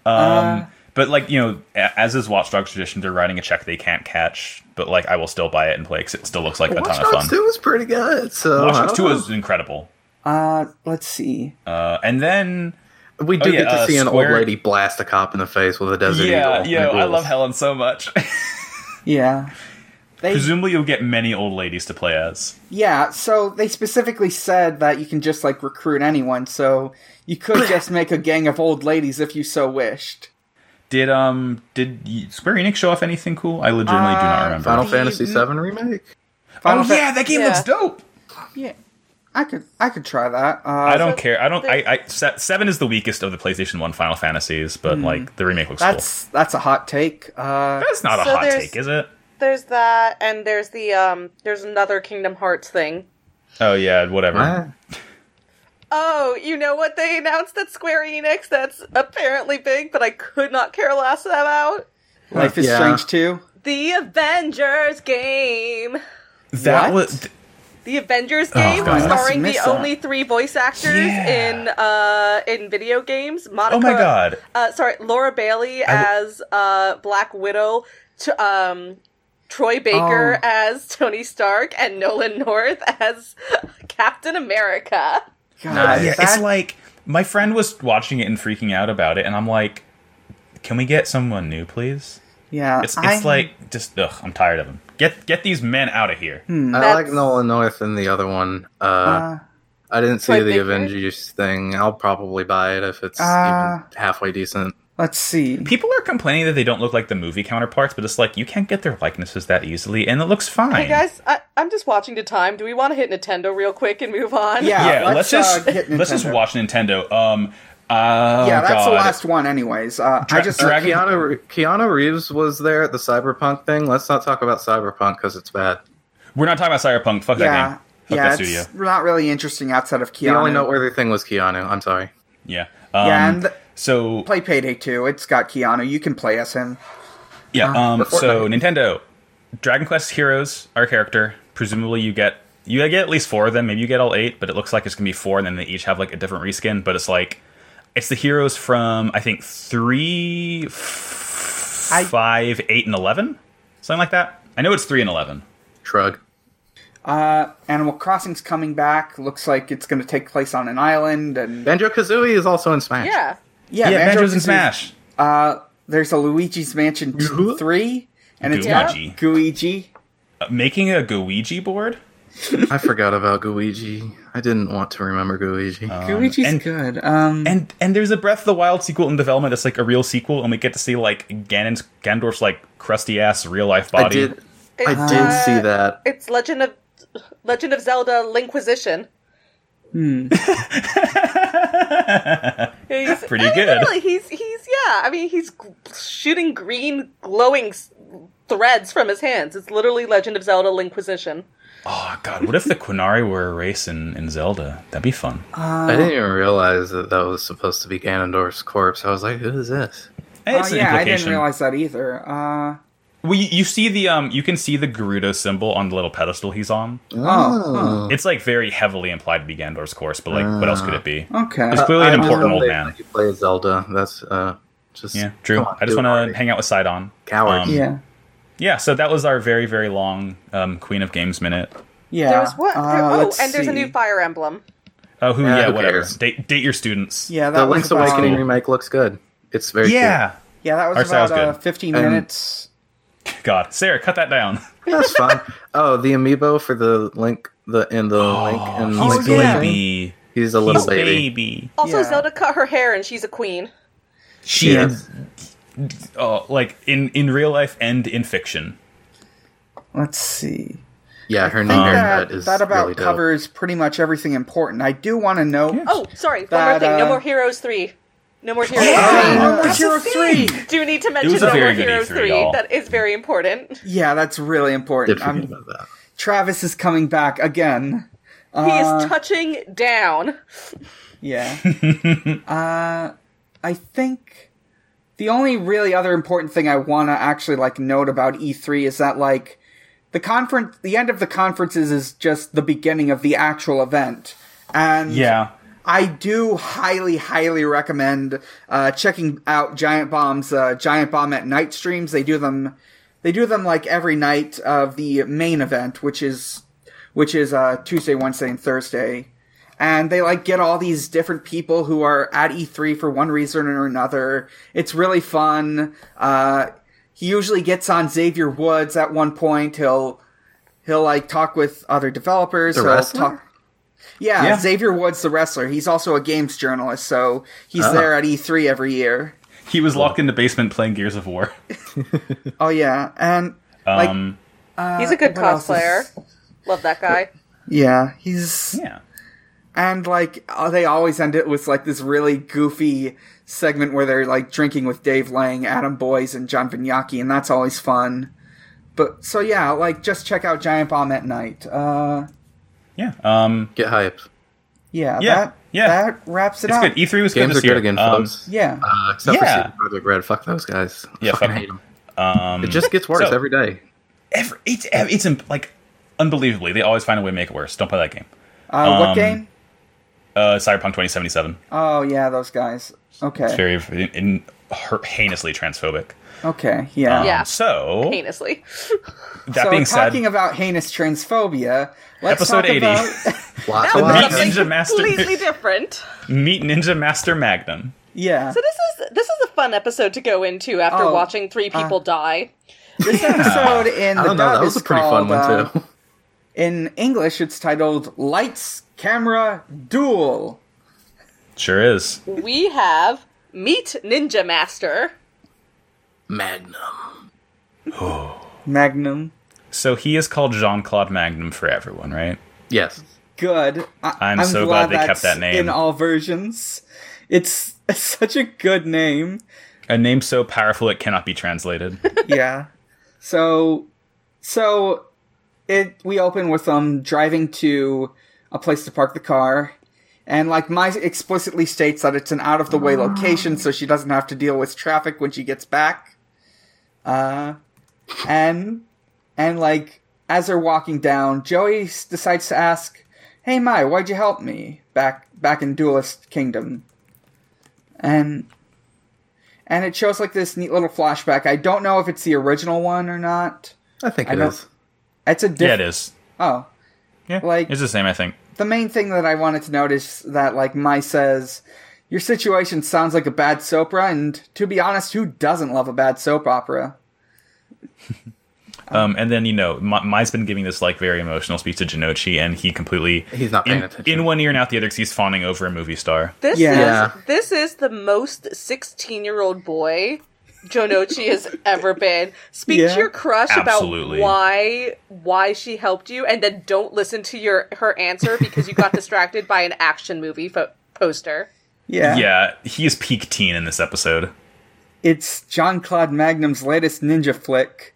Um, but like you know, as is Watch Dogs tradition, they're writing a check they can't catch. But like, I will still buy it and play because it still looks like a Watch ton of Dogs fun. 2 was pretty good. So Watch I Dogs Two know. is incredible. uh, let's see. Uh, and then We do Oh, yeah, get to uh, see an Square- old lady blast a cop in the face with a desert yeah, eagle. yeah, It I love Helen so much. Yeah. They, Presumably, you'll get many old ladies to play as. yeah, so they specifically said that you can just like recruit anyone, so you could just make a gang of old ladies if you so wished. Did um did y- Square Enix show off anything cool? I legitimately do not Uh, remember. Final Fantasy VII remake. Final oh Fa- yeah, that game Yeah. looks dope. Yeah, I could I could try that. Uh, I don't So care. I don't. the- I, I seven is the weakest of the PlayStation One Final Fantasies, but like the remake looks cool. Hmm. That's that's a hot take. Uh, That's not a hot take, is it? there's that, and there's the um, there's another Kingdom Hearts thing. Oh yeah, whatever. Oh, you know what they announced at Square Enix? That's apparently big, but I could not care less about Life is Yeah. Strange too. the Avengers game. That What? was The Avengers game, God. I must have starring the that. only three voice actors Yeah. in uh in video games. Monica, Oh my God. Uh, sorry, Laura Bailey I w- as uh Black Widow. T- um, Troy Baker Oh. as Tony Stark and Nolan North as Captain America. God, yeah. It's like my friend was watching it and freaking out about it, and I'm like, "Can we get someone new, please?" yeah. It's I- it's like just ugh. I'm tired of them. Get get these men out of here. I That's- like Nolan North in the other one. Uh, uh, I didn't see the Avengers thing. I'll probably buy it if it's Uh, even halfway decent. Let's see. People are complaining that they don't look like the movie counterparts, but it's like you can't get their likenesses that easily, and it looks fine. Hey guys, I, I'm just watching the time. Do we want to hit Nintendo real quick and move on? Yeah, yeah, let's, let's, uh, just get let's just watch Nintendo. Um, uh, yeah, that's God. the last one, anyways. Uh, I just Dra- Uh, Dragon- Keanu, Re- Keanu Reeves was there at the Cyberpunk thing. Let's not talk about Cyberpunk because it's bad. We're not talking about Cyberpunk. Fuck that game. Fuck yeah. that It's studio. not really interesting outside of Keanu. The only noteworthy thing was Keanu. I'm sorry. Yeah. Um, Yeah, and so play Payday 2. It's got Keanu. You can play as him. yeah. Um, Before- so Nintendo, Dragon Quest Heroes, our character. Presumably, you get you get at least four of them. Maybe you get all eight, but it looks like it's gonna be four, and then they each have like a different reskin. But it's like it's the heroes from I think three, f- I- five, eight, and eleven, something like that. I know it's three and eleven. Shrug. Uh, Animal Crossing's coming back. Looks like it's going to take place on an island, and Banjo Kazooie is also in Smash. Yeah. Yeah, Yeah, Banjo's in Smash. Uh, there's a Luigi's Mansion two, three, and it's got Gooigi. Gooigi. Uh, Making a Gooigi board? I forgot about Gooigi. I didn't want to remember Gooigi. Gooigi's and- good. Um, And and there's a Breath of the Wild sequel in development that's like a real sequel, and we get to see like Ganon's Ganondorf's like crusty ass real life I body. did. I It's, did uh, see that. It's Legend of Legend of Zelda Linquisition. hmm. He's, Pretty I mean, good. Literally, he's he's yeah. I mean, he's g- shooting green glowing s- threads from his hands. It's literally Legend of Zelda Linquisition. Oh god, what if the Qunari were a race in, in Zelda? That'd be fun. I didn't even realize that that was supposed to be Ganondorf's corpse. I was like, who is this? Hey, Oh it's yeah, I didn't realize that either. Uh, Well, you, you see the um, you can see the Gerudo symbol on the little pedestal he's on. oh, It's like very heavily implied to be Ganondorf's course, but like, what else could it be? okay. It's clearly an important old man. that You play Zelda. That's uh, just Yeah, Drew. come on, I just want to hang out with Sidon. Coward. Um, yeah, Yeah, so that was our very very long um, Queen of Games minute. yeah. There's what? Uh, there- oh, let's and there's a new Fire Emblem. Oh, who? Yeah, Yeah, who whatever. Date, date your students. Yeah, that The Link's Awakening Cool. remake looks good. It's very Yeah. Yeah, that was Art about uh, 15 And- minutes. God, Sarah, cut that down. cute. That's fine. oh, the amiibo for the Link, the in the Link and he's Link's yeah. Awakening. baby. He's a little He's baby. baby. Also, Yeah. Zelda cut her hair and she's a queen. She Yeah. is, oh, like in in real life and in fiction. Let's see. Yeah, her I new think that, is that about really dope. covers pretty much everything important. I do want to know. Oh, sorry. One That, more thing. No uh, more Heroes three. No more Heroes. Yeah! three. Oh, no, that's Hero the thing. 3! Do need to mention was a No More very good Heroes E3, three. y'all. That is very important. Yeah, that's really Did important. forget Um, about that. Travis is coming back again. He Uh, is touching down. Yeah. uh, I think the only really other important thing I want to actually like note about E3 is that like the conference, the end of the conferences is just the beginning of the actual event, and Yeah. I do highly, highly recommend uh, checking out Giant Bomb's uh, Giant Bomb at Night streams. They do them, they do them like every night of the main event, which is which is uh, Tuesday, Wednesday, and Thursday. And they like get all these different people who are at E3 for one reason or another. It's really fun. Uh, he usually gets on Xavier Woods at one point. He'll he'll like talk with other developers. The he'll wrestler? talk. Yeah, Yeah. Xavier Woods, the wrestler. He's also a games journalist, so he's Oh. there at E3 every year. He was locked in the basement playing Gears of War. Oh yeah, and like Um, He's a good what else cosplayer. is- Love that guy. yeah, he's yeah. and like uh, they always end it with like this really goofy segment where they're like drinking with Dave Lang, Adam Boyes, and John Vignocchi, and that's always fun. But so yeah, like just check out Giant Bomb at Night. Uh, Yeah. Um, Get hyped. yeah, Yeah, that yeah. that wraps it it's up. good. E3 was Games good are this year. good again, Um, folks. Yeah, Uh, except Yeah. for CD Projekt Red. Fuck those guys. Yeah, Fucking fuck hate them. um, It just gets worse so- every day. every, it's it's like unbelievably they always find a way to make it worse. Don't play that game. uh, what um, game? Uh, Cyberpunk 2077. Oh yeah, those guys. Okay, It's very in, in, heinously transphobic. Okay, yeah. Um, Yeah. So Heinously. that so being said, talking about heinous transphobia, let's Episode talk 80. about Lots That was Meet Ninja Master- completely different. meet Ninja Master Magnum. yeah. So this is this is a fun episode to go into after Oh, watching three people die. This episode in I the don't know. dub That was is a pretty fun called, one uh, too. In English, it's titled "Lights, Camera, Duel." Sure is. We have Meet Ninja Master. Magnum. Oh. Magnum. So he is called Jean Claude Magnum for everyone, right? Yes. Good. I- I'm so glad they kept that name. in all versions. It's such a good name. A name so powerful it cannot be translated. yeah. So, so it we open with them driving to a place to park the car, and like Mai explicitly states that it's an out of the way location, so she doesn't have to deal with traffic when she gets back. Uh, and and like as they're walking down, Joey decides to ask, "Hey Mai, why'd you help me back back in Duelist Kingdom?" And and it shows like this neat little flashback. I don't know if it's the original one or not. I think I it know- is. It's a diff- yeah, it is. Oh, Yeah, Like- it's the same. I think. the main thing that I wanted to note is that like Mai says, your situation sounds like a bad soap opera, and to be honest, who doesn't love a bad soap opera? Um, and then you know, Ma- Mai's been giving this like very emotional speech to Janochi, and he completely He's not paying in, attention. in one ear and out the other. 'cause he's fawning over a movie star. This Yeah. is this is the most sixteen-year-old boy Jonouchi has ever been. Speak Yeah. to your crush Absolutely. about why why she helped you, and then don't listen to your her answer because you got distracted by an action movie fo- poster. Yeah, Yeah, he is peak teen in this episode. it's John Claude Magnum's latest ninja flick.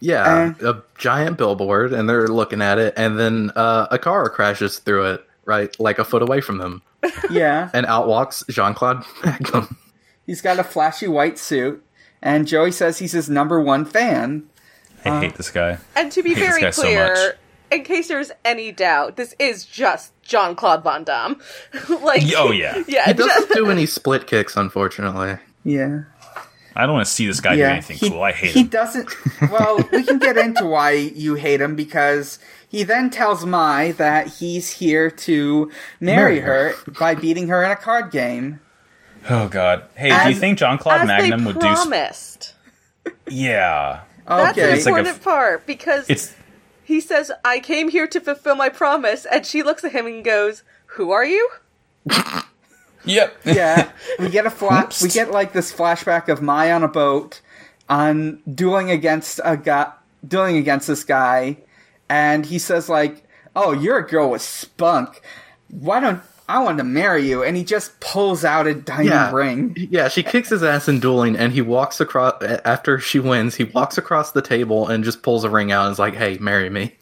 Yeah, a giant billboard, and they're looking at it, and then uh, a car crashes through it, right, like a foot away from them, Yeah, and out walks Jean Claude Magnum. he's got a flashy white suit, and Joey says he's his number one fan. I hate this guy. And to be very guy so clear, much. In case there's any doubt, this is just John Claude Van Damme. like, Oh, yeah. yeah, He doesn't do any split kicks, unfortunately. Yeah. I don't want to see this guy do anything he, cool. I hate he him. He doesn't. Well, we can get into why you hate him because he then tells Mai that he's here to marry Marry her by beating her in a card game. Oh God. Hey, do you think John Claude Magnum they would do? Sp- promised. yeah. That's an Okay. It's like a important f- part because It's he says, "I came here to fulfill my promise," and she looks at him and goes, "Who are you?" yep. yeah, we get a flash. We get like this flashback of Mai on a boat, on dueling against a guy, dueling against this guy, and he says like, "Oh, you're a girl with spunk. Why don't I want to marry you?" And he just pulls out a diamond Yeah. ring. Yeah, she kicks his ass in dueling, and he walks across after she wins. He walks across the table and just pulls a ring out and is like, "Hey, marry me."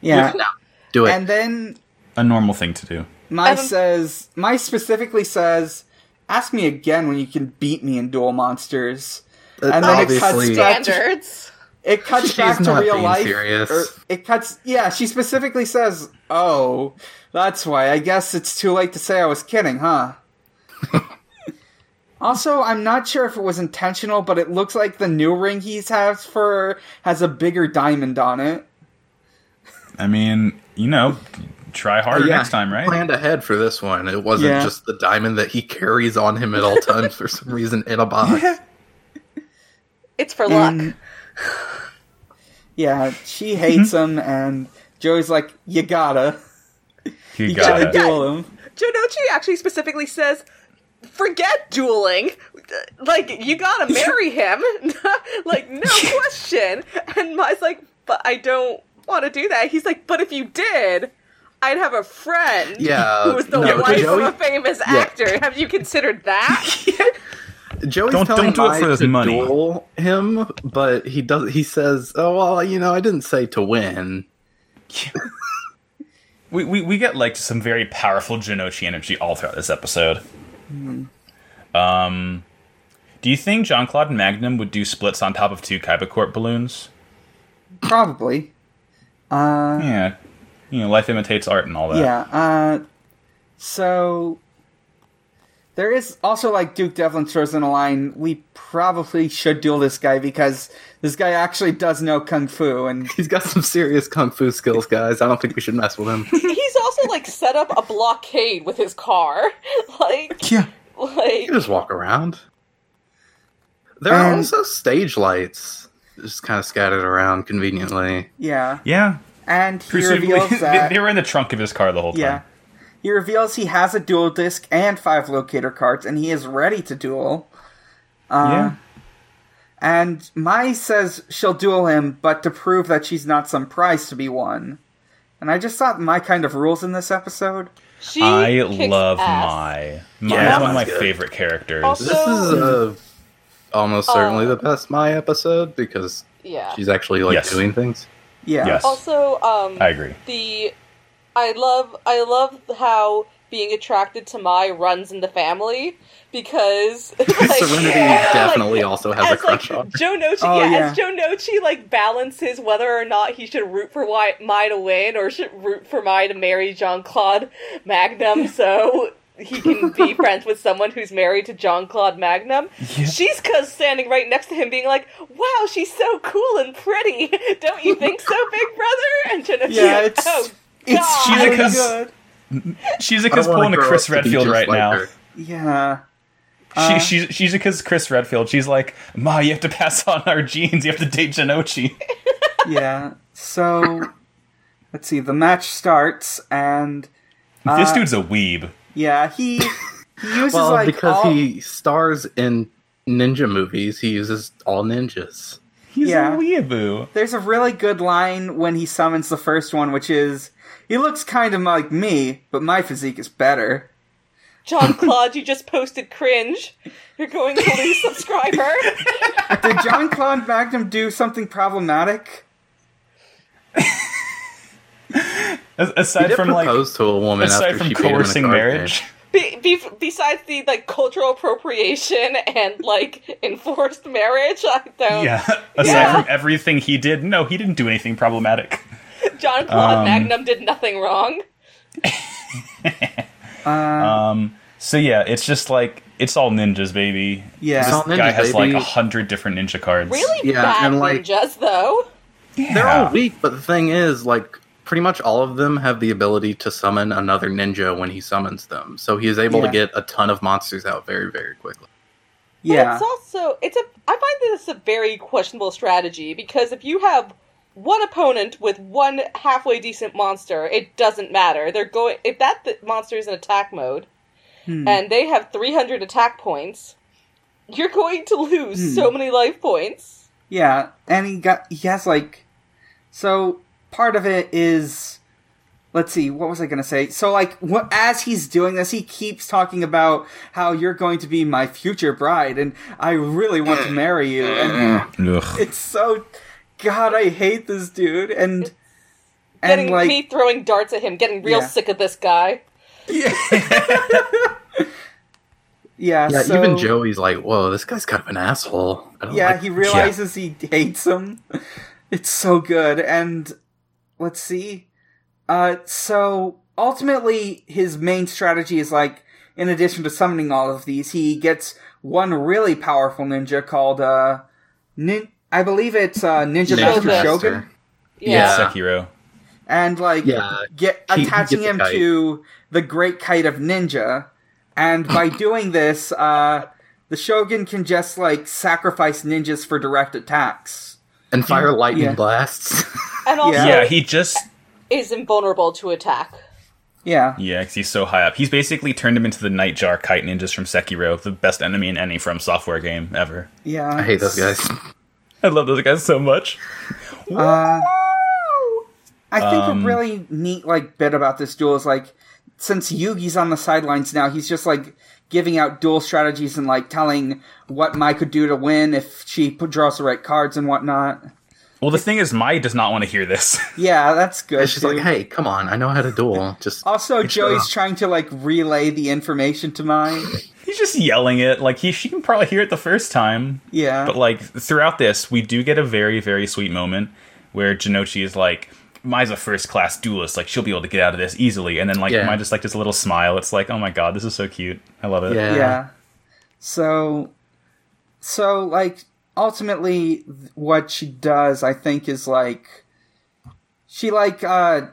Yeah, No, do it. and then A normal thing to do. Mai Um, says, my specifically says, "Ask me again when you can beat me in Duel Monsters." And then it cuts back to, Standards. It cuts She's back to not real being life. serious. it cuts. Yeah, she specifically says, "Oh, that's why. I guess it's too late to say I was kidding, huh?" also, I'm not sure if it was intentional, but it looks like the new ring he has for her has a bigger diamond on it. I mean, you know, try harder Yeah, next time, right? Planned ahead for this one. It wasn't Yeah. just the diamond that he carries on him at all times for some reason in a box. It's for luck. And- yeah, she hates mm-hmm. him, and Joey's like, "You gotta, You you got gotta duel him." Jonouchi actually specifically says, "Forget dueling. Like you gotta marry him. like no question." And Mai's like, "But I don't want to do that." He's like, "But if you did." I'd have a friend Yeah, who was the no, wife Joey- of a famous actor. Have you considered that? Joey's Don't- telling don't do it for his to money. duel him, but he does. He says, "Oh well, you know, I didn't say to win." We, we we get like some very powerful Jonouchi energy all throughout this episode. Um, do you think Jean Claude Magnum would do splits on top of two Kaiba Corp balloons? Probably. Uh, Yeah, you know, life imitates art and all that. yeah. Uh, so there is also like Duke Devlin throws in a line. We probably should duel this guy because this guy actually does know kung fu, and He's got some serious kung fu skills, guys. I don't think we should mess with him. He's also like set up a blockade with his car. like, Yeah. like You just walk around. There are Um, also stage lights, just kind of scattered around conveniently. yeah. Yeah. And he Presumably, reveals they, that they were in the trunk of his car the whole time. yeah. He reveals he has a duel disk and five locator cards, and he is ready to duel. Uh, yeah. And Mai says she'll duel him, but to prove that she's not some prize to be won. And I just thought Mai kind of rules in this episode. she I love ass. Mai. Mai Yeah, is one of Mai good. favorite characters. Also- This is uh, almost certainly Uh, the best my episode because Yeah. she's actually like Yes. doing things. Yeah. Yes. Also, um, I agree. the I love I love how being attracted to Mai runs in the family because like, Serenity definitely also has a as like crush on. her. Jonouchi, Oh, yeah, yeah. as Jonouchi like balances whether or not he should root for Wy- Mai to win or should root for Mai to marry Jean Claude Magnum, so he can be friends with someone who's married to Jean Claude Magnum. She's cause standing right next to him, being like, "Wow, she's so cool and pretty, don't you think so, Big Brother?" And Joe Yeah, like, it's- "Oh It's God. really Shizuka's- good. Shizuka's I don't wanna pulling a Chris Redfield right like now. her. Yeah. Uh, she, she, Shizuka's Chris Redfield. She's like, Ma, you have to pass on our genes. You have to date Jonouchi. yeah. So let's see. The match starts, and this Uh, dude's a weeb. yeah, he he uses Well, like because all, he stars in ninja movies, he uses all ninjas. He's yeah. a weeaboo. There's a really good line when he summons the first one, which is, "He looks kind of like me, but my physique is better." John Claude, you just posted cringe. You're going to lose subscriber. Did John Claude Magnum do something problematic? Aside from like, to a woman aside after from she beat a coercing marriage. Be, be, besides the like cultural appropriation and like enforced marriage, I don't. Yeah. Aside Yeah. from everything he did, no, he didn't do anything problematic. John Claude Um, Magnum did nothing wrong. Um. So yeah, it's just like it's all ninjas, baby. Yeah. This all guy ninjas, has like a hundred different ninja cards. Really Yeah, bad and, like- ninjas, though. They're all weak, but the thing is, like, pretty much all of them have the ability to summon another ninja when he summons them. So he is able Yeah. to get a ton of monsters out very, very quickly. But Yeah. it's also it's a I find this a very questionable strategy because if you have one opponent with one halfway decent monster, it doesn't matter. They're going if that th- monster is in attack mode Hmm. and they have 300 attack points, you're going to lose Hmm. so many life points. Yeah, and he got he has like so part of it is let's see what was I going to say? So like what as he's doing this he keeps talking about how you're going to be my future bride and I really want to marry you and Ugh. it's so god I hate this dude and and Getting like me throwing darts at him, getting real Yeah. sick of this guy. yeah, Yeah, so, even Joey's like, whoa, this guy's kind of an asshole. I don't Yeah, like he realizes he hates him. It's so good. And let's see. Uh, so ultimately, his main strategy is like, in addition to summoning all of these, he gets one really powerful ninja called, uh, nin- I believe it's, uh, Ninja, Ninja Master Master. Shogun. Yeah. Yeah. Sekiro. And like, Yeah, get he- he attaching gets him kite. to the Great Kite of Ninja. And by doing this, uh, the Shogun can just like sacrifice ninjas for direct attacks. And fire lightning Yeah. blasts. And also Yeah. Yeah, he just is invulnerable to attack. Yeah. yeah, 'cause he's so high up. He's basically turned him into the Nightjar Kite Ninjas from Sekiro, the best enemy in any From Software game ever. Yeah. I hate those guys. I love those guys so much. Uh, I think Um, a really neat like bit about this duel is like since Yugi's on the sidelines now, he's just like giving out duel strategies and like telling what Mai could do to win if she put, draws the right cards and whatnot. Well, the thing is, Mai does not want to hear this. Yeah, that's good. It's just too. like, hey, come on, I know how to duel. Just also, Joey's trying to like relay the information to Mai. he's just yelling it. Like he, she can probably hear it the first time. Yeah. But like throughout this, we do get a very, very sweet moment where Jonouchi is like, Mai's a first class duelist, like she'll be able to get out of this easily. And then like Yeah. Mai just like this little smile. It's like, oh my god, this is so cute. I love it. Yeah. yeah. So, so like ultimately, what she does, I think, is like she like uh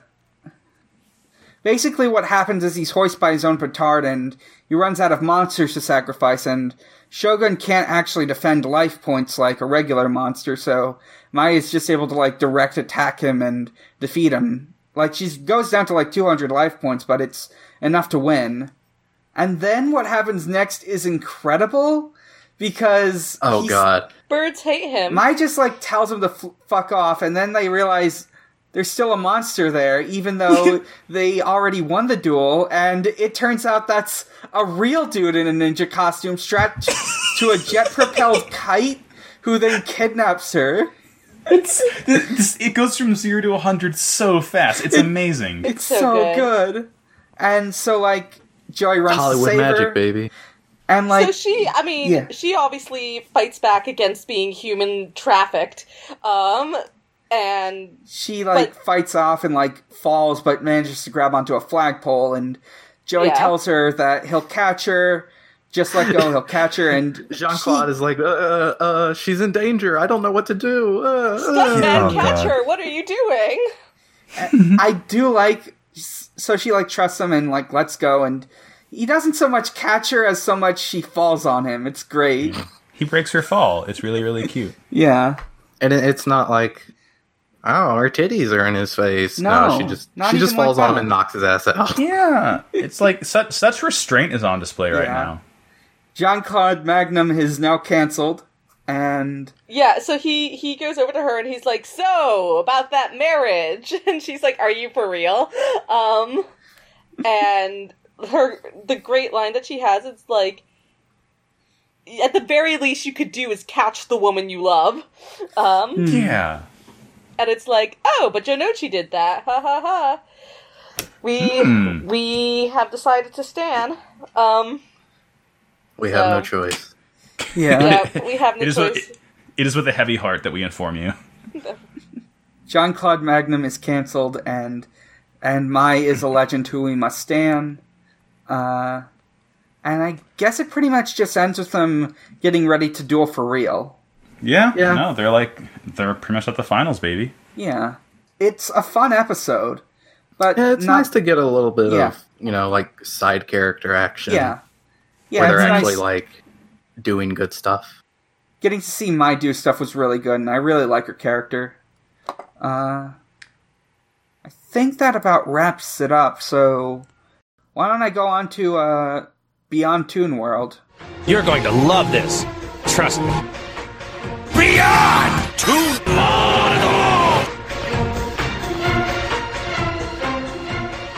basically what happens is he's hoisted by his own petard and he runs out of monsters to sacrifice and Shogun can't actually defend life points like a regular monster, so Mai is just able to like direct attack him and defeat him. Like she goes down to like 200 life points, but it's enough to win. And then what happens next is incredible because Oh god. Birds hate him. Mai just like tells him to f- fuck off, and then they realize there's still a monster there, even though they already won the duel. And it turns out that's a real dude in a ninja costume strapped to a jet propelled kite, who then kidnaps her. It's this, it goes from zero to hundred so fast. It's amazing. It's so so, good. good. And so like Joey runs to Hollywood save magic, her, baby. And like so she, I mean, Yeah. she obviously fights back against being human trafficked. Um, and she like But- fights off and like falls but manages to grab onto a flagpole and Joey Yeah. tells her that he'll catch her just let go he'll catch her and Jean Claude is like, uh, uh, uh, she's in danger. I don't know what to do. Uh, uh. Stuntman Oh, catcher, God. what are you doing? I do like so she like trusts him and like lets go, and he doesn't so much catch her as so much she falls on him. It's great. He breaks her fall. It's really really cute. Yeah. And it, it's not like, oh, her titties are in his face. No, No, she just not she just even like falls on him that. and knocks his ass out. Yeah, it's like such such restraint is on display right Yeah. now. John Claude Magnum is now canceled, and Yeah, so he he goes over to her and he's like, "So about that marriage," and she's like, "Are you for real?" Um, and her the great line that she has It's like, "At the very least, you could do is catch the woman you love," um, Yeah, and it's like, "Oh, but Jonouchi did that." Ha ha ha. We Hmm. we have decided to stand. Um, We have no choice. yeah, yeah, we have no it is. choice. With, it is with a heavy heart that we inform you. John Claude Magnum is canceled, and and Mai is a legend who we must stand. Uh, and I guess it pretty much just ends with them getting ready to duel for real. Yeah, Yeah. No, they're like they're pretty much at the finals, baby. Yeah, it's a fun episode, but Yeah, it's not, nice to get a little bit Yeah. of you know like side character action. yeah, yeah. where they're actually nice. like doing good stuff. getting to see Mai do stuff was really good, and I really like her character. Uh, I think that about wraps it up. So why don't I go on to uh, Beyond Toon World? You're going to love this. Trust me. Beyond Toon World!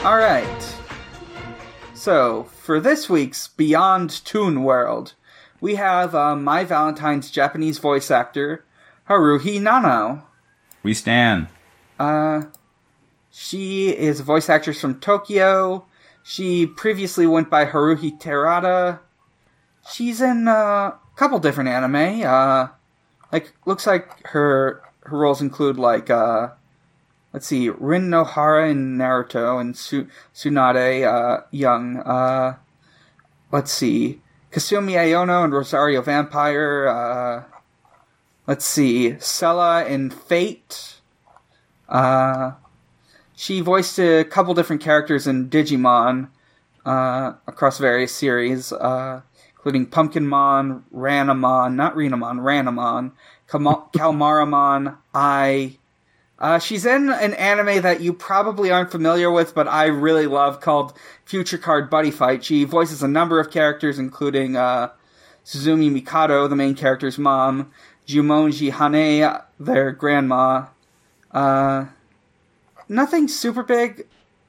All right. So for this week's Beyond Toon World, we have uh, Mai Valentine's Japanese voice actor Haruhi Nanao. We stand. Uh, she is a voice actress from Tokyo. She previously went by Haruhi Terada. She's in uh, a couple different anime. Uh, like looks like her her roles include like uh, let's see, Rin Nohara in Naruto and Su- Tsunade uh, Young. Uh, let's see, Kasumi Aono and Rosario Vampire. Uh, let's see, Sella in Fate. Uh, she voiced a couple different characters in Digimon uh, across various series, uh, including Pumpkinmon, Ranamon, not Renamon, Ranamon, Kalmaramon, I. Uh, she's in an anime that you probably aren't familiar with, but I really love called Future Card Buddy Fight. She voices a number of characters, including uh, Suzumi Mikado, the main character's mom, Jumonji Hane, their grandma, uh, nothing super big.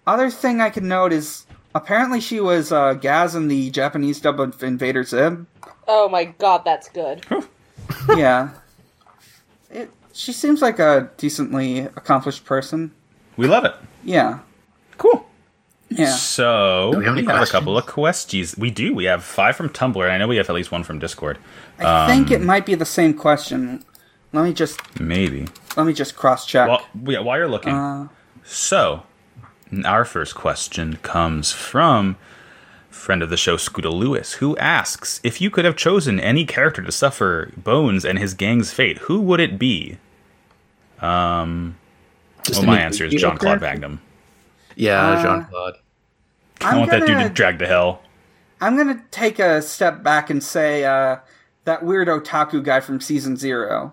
Other thing I can note is apparently she was uh, Gaz in the Japanese dub of Invader Zim. Oh my god, that's good. yeah, it, she seems like a decently accomplished person. We love it. Yeah, Cool. yeah. So Do we have any a couple of questions. We do. We have five from Tumblr, and I know we have at least one from Discord. I think it might be the same question. Let me just Maybe. let me just cross check. Well, yeah, while you're looking, Uh, so our first question comes from friend of the show Scooter Lewis, who asks if you could have chosen any character to suffer Bones and his gang's fate, who would it be? Um, Just well, my answer is John Claude character? Magnum. Yeah, Uh, Jean Claude. I I'm want that dude gonna- to drag to hell. I'm gonna take a step back and say uh, that weird otaku guy from season zero.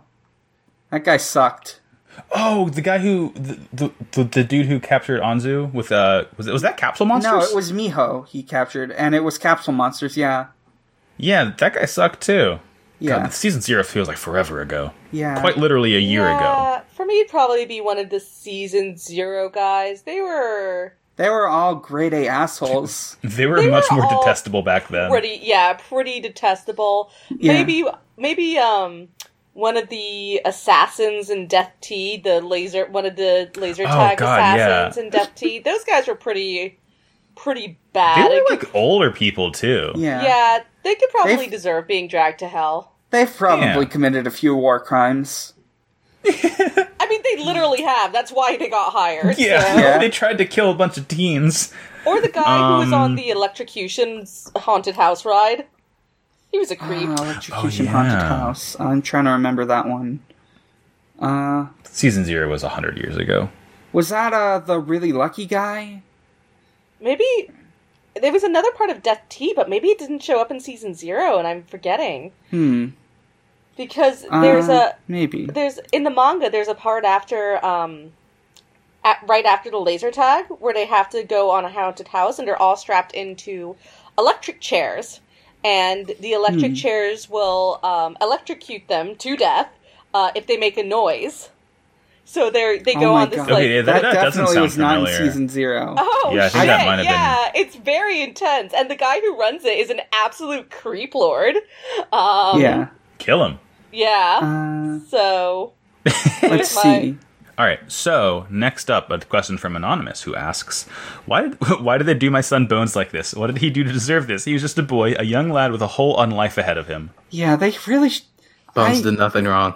That guy sucked. Oh, the guy who the the, the, the dude who captured Anzu with uh was it was that Capsule Monsters? No, it was Miho he captured, and it was Capsule Monsters. Yeah, Yeah, that guy sucked too. yeah, God, season zero feels like forever ago. yeah. Quite literally a year ago. For me, it'd probably be one of the season zero guys. They were They were all grade A assholes. They were They much were more detestable back then. pretty, yeah, pretty detestable. Yeah. Maybe, maybe, um, one of the assassins in Death T, the laser, one of the laser Oh, tag God, assassins in Death T. Those guys were pretty, pretty bad. They bad. were like could- older people too. Yeah, yeah, they could probably They've- deserve being dragged to hell. they've probably Yeah. committed a few war crimes. I mean, they literally have. That's why they got hired. Yeah, so- Yeah. they tried to kill a bunch of teens. Or the guy who was Um, on the electrocution's haunted house ride. He was a creep. Uh, Electrocution Oh, Haunted. House. I'm trying to remember that one. Uh, Season zero was hundred years ago. was that uh the really lucky guy? maybe there was another part of Death T, but maybe it didn't show up in season zero, and I'm forgetting Hmm. because there's Uh, a maybe. there's in the manga there's a part after um at, right after the laser tag where they have to go on a haunted house and they're all strapped into electric chairs and the electric Hmm. chairs will um, electrocute them to death uh, if they make a noise so they're they Oh go my on this God. like Okay, yeah, That, that, doesn't definitely sound was not in season zero. Oh Yeah, I think shit! that might have been- yeah, it's very intense, and the guy who runs it is an absolute creep lord. Um, yeah. Kill him. yeah. Uh, so let's my- see. All right. So next up, a question from anonymous who asks, "Why did why did they do my son Bones like this? What did he do to deserve this? He was just a boy, a young lad with a whole on life ahead of him. Yeah, they really. Sh- Bones I- did nothing wrong.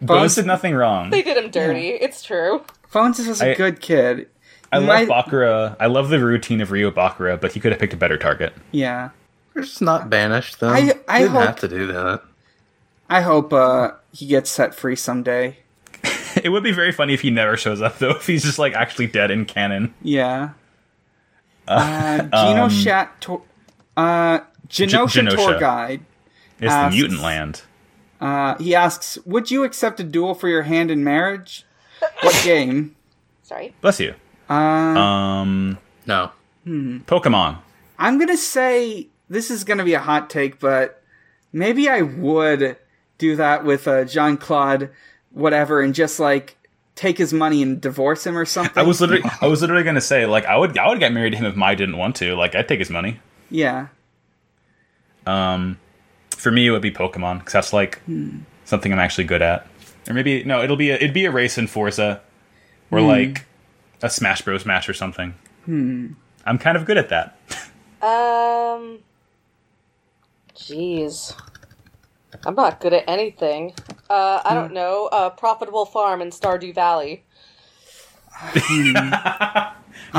Bones Bones- did nothing wrong. they did him dirty. It's true. Bones was a I- good kid. I love My- Bakura. I love the routine of Ryou Bakura, but he could have picked a better target. Yeah. They're just not banished, though. I- I didn't hope- have to do that. I hope uh, he gets set free someday. It would be very funny if he never shows up, though. If he's just like actually dead in canon. Yeah. Uh, Geno um, Shat. To- uh, Genosha Genosha. Tour Guide. It's Uh, the mutant land. Uh, he asks, "Would you accept a duel for your hand in marriage? What game? Sorry. Bless you. Uh, Um, No. Pokemon. I'm gonna say this is gonna be a hot take, but maybe I would do that with uh, Jean Claude, whatever, and just like take his money and divorce him or something. I was literally, I was literally gonna say, like, I would, I would get married to him if Mai didn't want to. Like, I'd take his money. yeah. Um, for me, it would be Pokemon because that's like something I'm actually good at. Or maybe no, it'll be a, it'd be a race in Forza, or like a Smash Bros. match or something. I'm kind of good at that. Um. Jeez. I'm not good at anything. Uh, I don't know. A profitable farm in Stardew Valley. You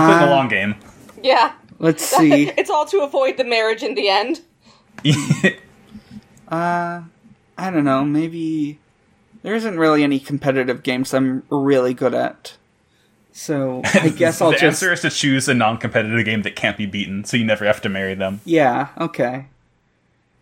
play the long game. Yeah. Let's see. it's all to avoid the marriage in the end. Uh, I don't know. Maybe there isn't really any competitive games I'm really good at. So I guess I'll the just answer is to choose a non-competitive game that can't be beaten, so you never have to marry them. yeah. Okay.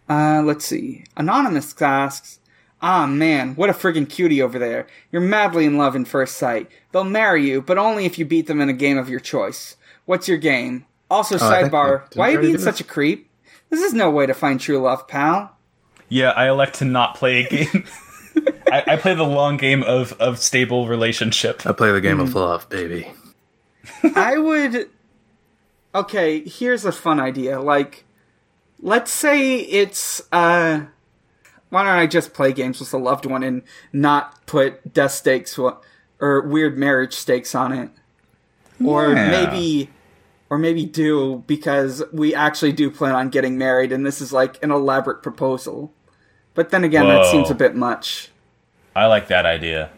Uh, let's see. Anonymous asks, "Ah man, what a friggin' cutie over there! You're madly in love in first sight. They'll marry you, but only if you beat them in a game of your choice. What's your game? Also, Oh, I think sidebar: Why are you being such a creep? This is no way to find true love, pal." Yeah, I elect to not play a game. I, I play the long game of of stable relationship. I play the game Hmm. of love, baby. I would. Okay, here's a fun idea. Like, let's say it's uh, why don't I just play games with a loved one and not put death stakes or weird marriage stakes on it, or maybe, or maybe do because we actually do plan on getting married and this is like an elaborate proposal. But then again, that seems a bit much. I like that idea.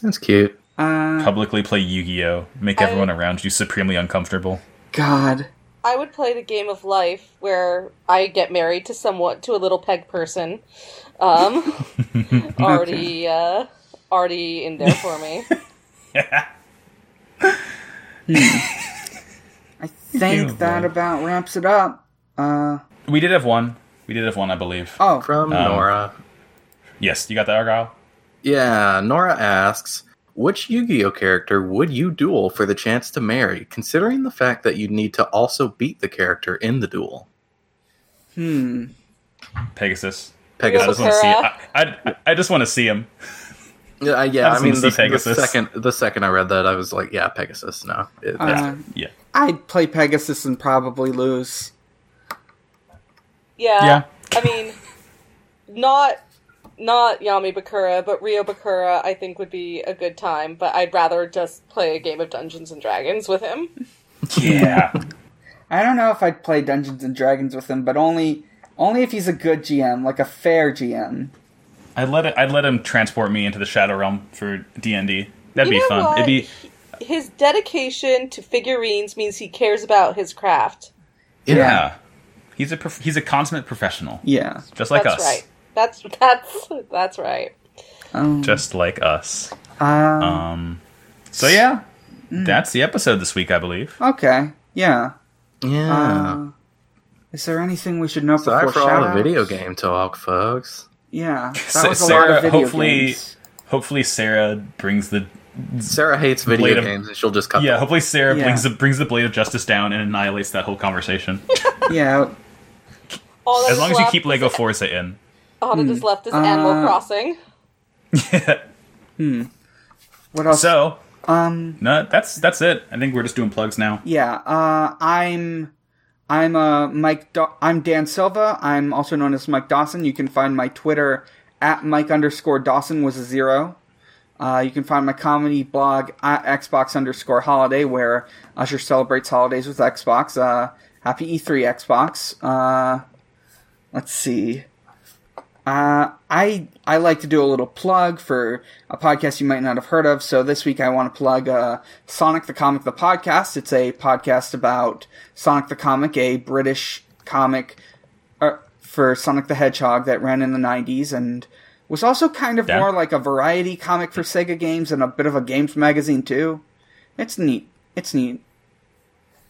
That's cute. Uh, Publicly play Yu-Gi-Oh, make I- everyone around you supremely uncomfortable. God. I would play the game of life where I get married to somewhat to a little peg person. Um, already, uh, already in there for me. I think Ew, that boy. about wraps it up. Uh, We did have one. We did have one, I believe. oh, From Um, Nora. Yes, you got that, Argyle? Yeah, Nora asks, which Yu-Gi-Oh character would you duel for the chance to marry, considering the fact that you'd need to also beat the character in the duel? hmm. Pegasus. Pegasus. I just want to see. Sakura. I, I, I just want to see him. Yeah, yeah. I I, mean, the, see the second the second I read that, I was like, yeah, Pegasus. No, it, Uh, Yeah. I'd play Pegasus and probably lose. Yeah. Yeah. I mean, not not Yami Bakura, but Ryou Bakura, I think would be a good time. But I'd rather just play a game of Dungeons and Dragons with him. Yeah. I don't know if I'd play Dungeons and Dragons with him, but only only if he's a good GM, like a fair GM. I'd let it. I'd let him transport me into the Shadow Realm for D and D. That'd You be fun. what? It'd be. His dedication to figurines means he cares about his craft. Yeah. He's a prof- he's a consummate professional, Yeah. just like that's us. right. That's that's that's right. Um, Just like us. uh, Um. So yeah, that's the episode this week, I believe. okay. Yeah. Yeah. Uh, is there anything we should know Sorry before for all the shoutouts? video game talk, folks. Yeah, that Sa- was a lot Sarah, of video hopefully- games. Hopefully, Sarah brings the Sarah hates video Blade of- games, and she'll just cut. yeah. them. Hopefully, Sarah Yeah. brings the brings the blade of justice down and annihilates that whole conversation. Yeah, All as long as you keep Lego Forza in. All that is left is Animal Uh, Crossing. what else? So, um, no, that's that's it. I think we're just doing plugs now. yeah, uh, I'm, I'm uh, Mike. Do- I'm Dan Silva. I'm also known as Mike Dawson. You can find my Twitter at Mike underscore Dawson was a zero. Uh, you can find my comedy blog at Xbox underscore Holiday, where Usher celebrates holidays with Xbox. Uh, happy E3 Xbox. Uh, let's see. Uh, I I like to do a little plug for a podcast you might not have heard of. So this week I want to plug uh, Sonic the Comic the podcast. It's a podcast about Sonic the Comic, a British comic uh, for Sonic the Hedgehog that ran in the '90s and was also kind of Yeah. more like a variety comic for Sega games and a bit of a games magazine too. It's neat. It's neat.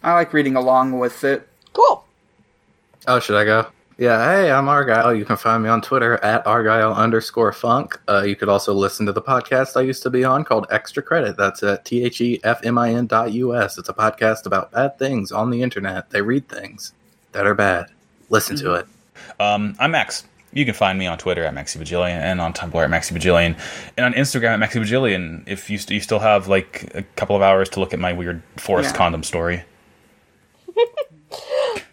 I like reading along with it. Cool. Oh, should I go? Yeah, hey, I'm Argyle. You can find me on Twitter at Argyle underscore funk. Uh, you could also listen to the podcast I used to be on called Extra Credit. That's at T H E F M I N dot U S. It's a podcast about bad things on the internet. They read things that are bad. Listen to it. Um, I'm Max. You can find me on Twitter at MaxiBajillion and on Tumblr at MaxiBajillion and on Instagram at MaxiBajillion. If you, st- you still have like a couple of hours to look at my weird forest Yeah. condom story.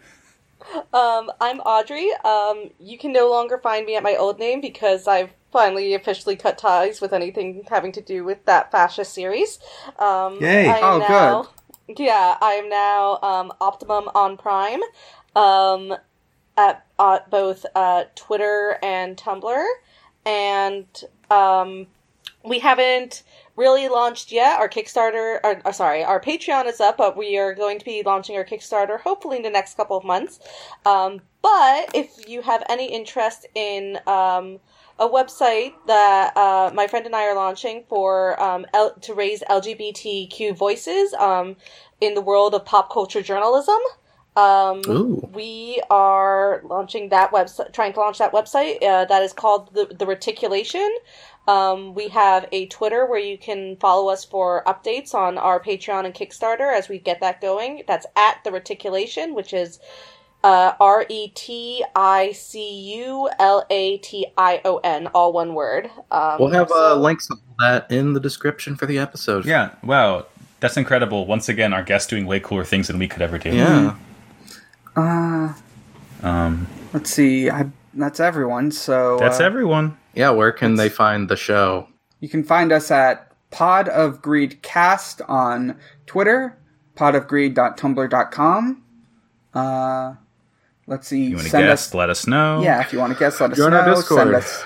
Um, I'm Audrey. Um, you can no longer find me at my old name because I've finally officially cut ties with anything having to do with that fascist series. Um, Yay. I am Oh, now, Yeah, I am now um, Optimum on Prime um, at, at both uh, Twitter and Tumblr. And um, we haven't really launched yet. Our Kickstarter, or, or sorry, our Patreon is up, but we are going to be launching our Kickstarter hopefully in the next couple of months. Um, but if you have any interest in um, a website that uh, my friend and I are launching for um, L- to raise LGBTQ voices um, in the world of pop culture journalism. Um, we are launching that website, trying to launch that website uh, that is called the, the Reticulation. Um, we have a Twitter where you can follow us for updates on our Patreon and Kickstarter as we get that going. That's at the Reticulation, which is uh, R E T I C U L A T I O N, all one word. Um, We'll have uh, links to that in the description for the episode. Yeah, wow. That's incredible. Once again, our guest doing way cooler things than we could ever do. Yeah. Uh, Um, let's see. I, that's everyone. So that's uh, everyone. Yeah, where can they find the show? You can find us at Pod of Greed Cast on Twitter, pod podofgreed.tumblr.com. Uh, let's see. You want to send guess? us. let us know. Yeah, if you want to guess, let us Join know. our Discord. Send us.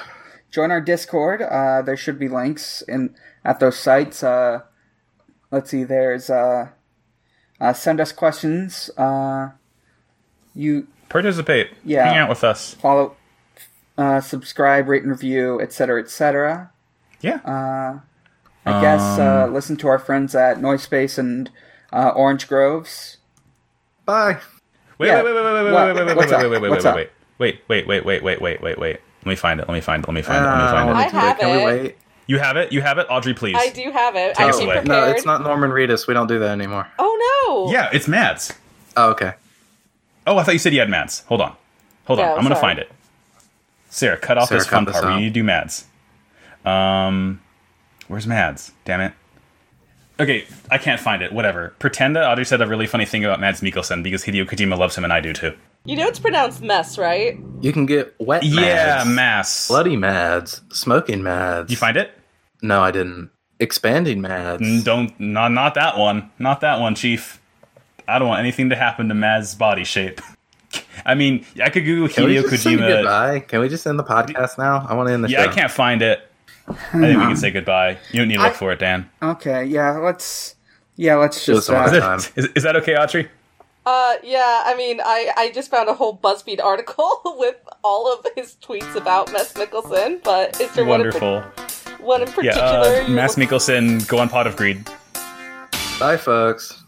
Join our Discord. Uh, there should be links in at those sites. Uh, let's see. There's uh, uh, send us questions. Uh, you Participate. Yeah. Hang out with us. follow, uh, subscribe, rate and review, etc., etc. Yeah. Uh, I guess uh, listen to our friends at Noise Space and uh, Orange Groves. Bye. Wait, yeah. wait, wait, wait, wait, wait, What? wait, wait, wait, What's wait, up? wait, wait, What's wait, up? wait, wait, wait, wait, wait, wait, wait, wait, wait. Let me find it. Let me find it. Let me find it. Let me Uh, find it. Let me I find it. have Can we it. wait? You have it. You have it. Audrey, please. I do have it. Take I us came away. prepared. No, it's not Norman Reedus. We don't do that anymore. Oh no! Yeah, it's Mads. Oh, okay. Oh, I thought you said you had Mads. Hold on. Hold on. No, I'm gonna sorry. find it. Sarah, cut off Sarah, this fun cut this part. We need to do Mads. Um, where's Mads? Damn it. Okay, I can't find it. Whatever. Pretend that Audrey said a really funny thing about Mads Mikkelsen because Hideo Kojima loves him and I do too. You know it's pronounced mess, right? You can get wet Yeah, mads, Mass. bloody mads, smoking mads. You find it? No, I didn't. Expanding mads. Mm, Don't not not that one. Not that one, Chief. I don't want anything to happen to Mads' body shape. I mean, I could Google Can we Hideo just say Kojima. goodbye? Can we just end the podcast now? I want to end the Yeah, show. I can't find it. I think we can say goodbye. You don't need to look I- for it, Dan. Okay, yeah, let's. Yeah, let's just. Uh, Is, time. it, is, is that okay, Audrey? Uh, yeah. I mean, I I just found a whole BuzzFeed article with all of his tweets about Mess Mikkelsen. But is there Wonderful. one in, one in Yeah, particular? uh, you Mass look- Mikkelsen, go on Pot of Greed. Bye, folks.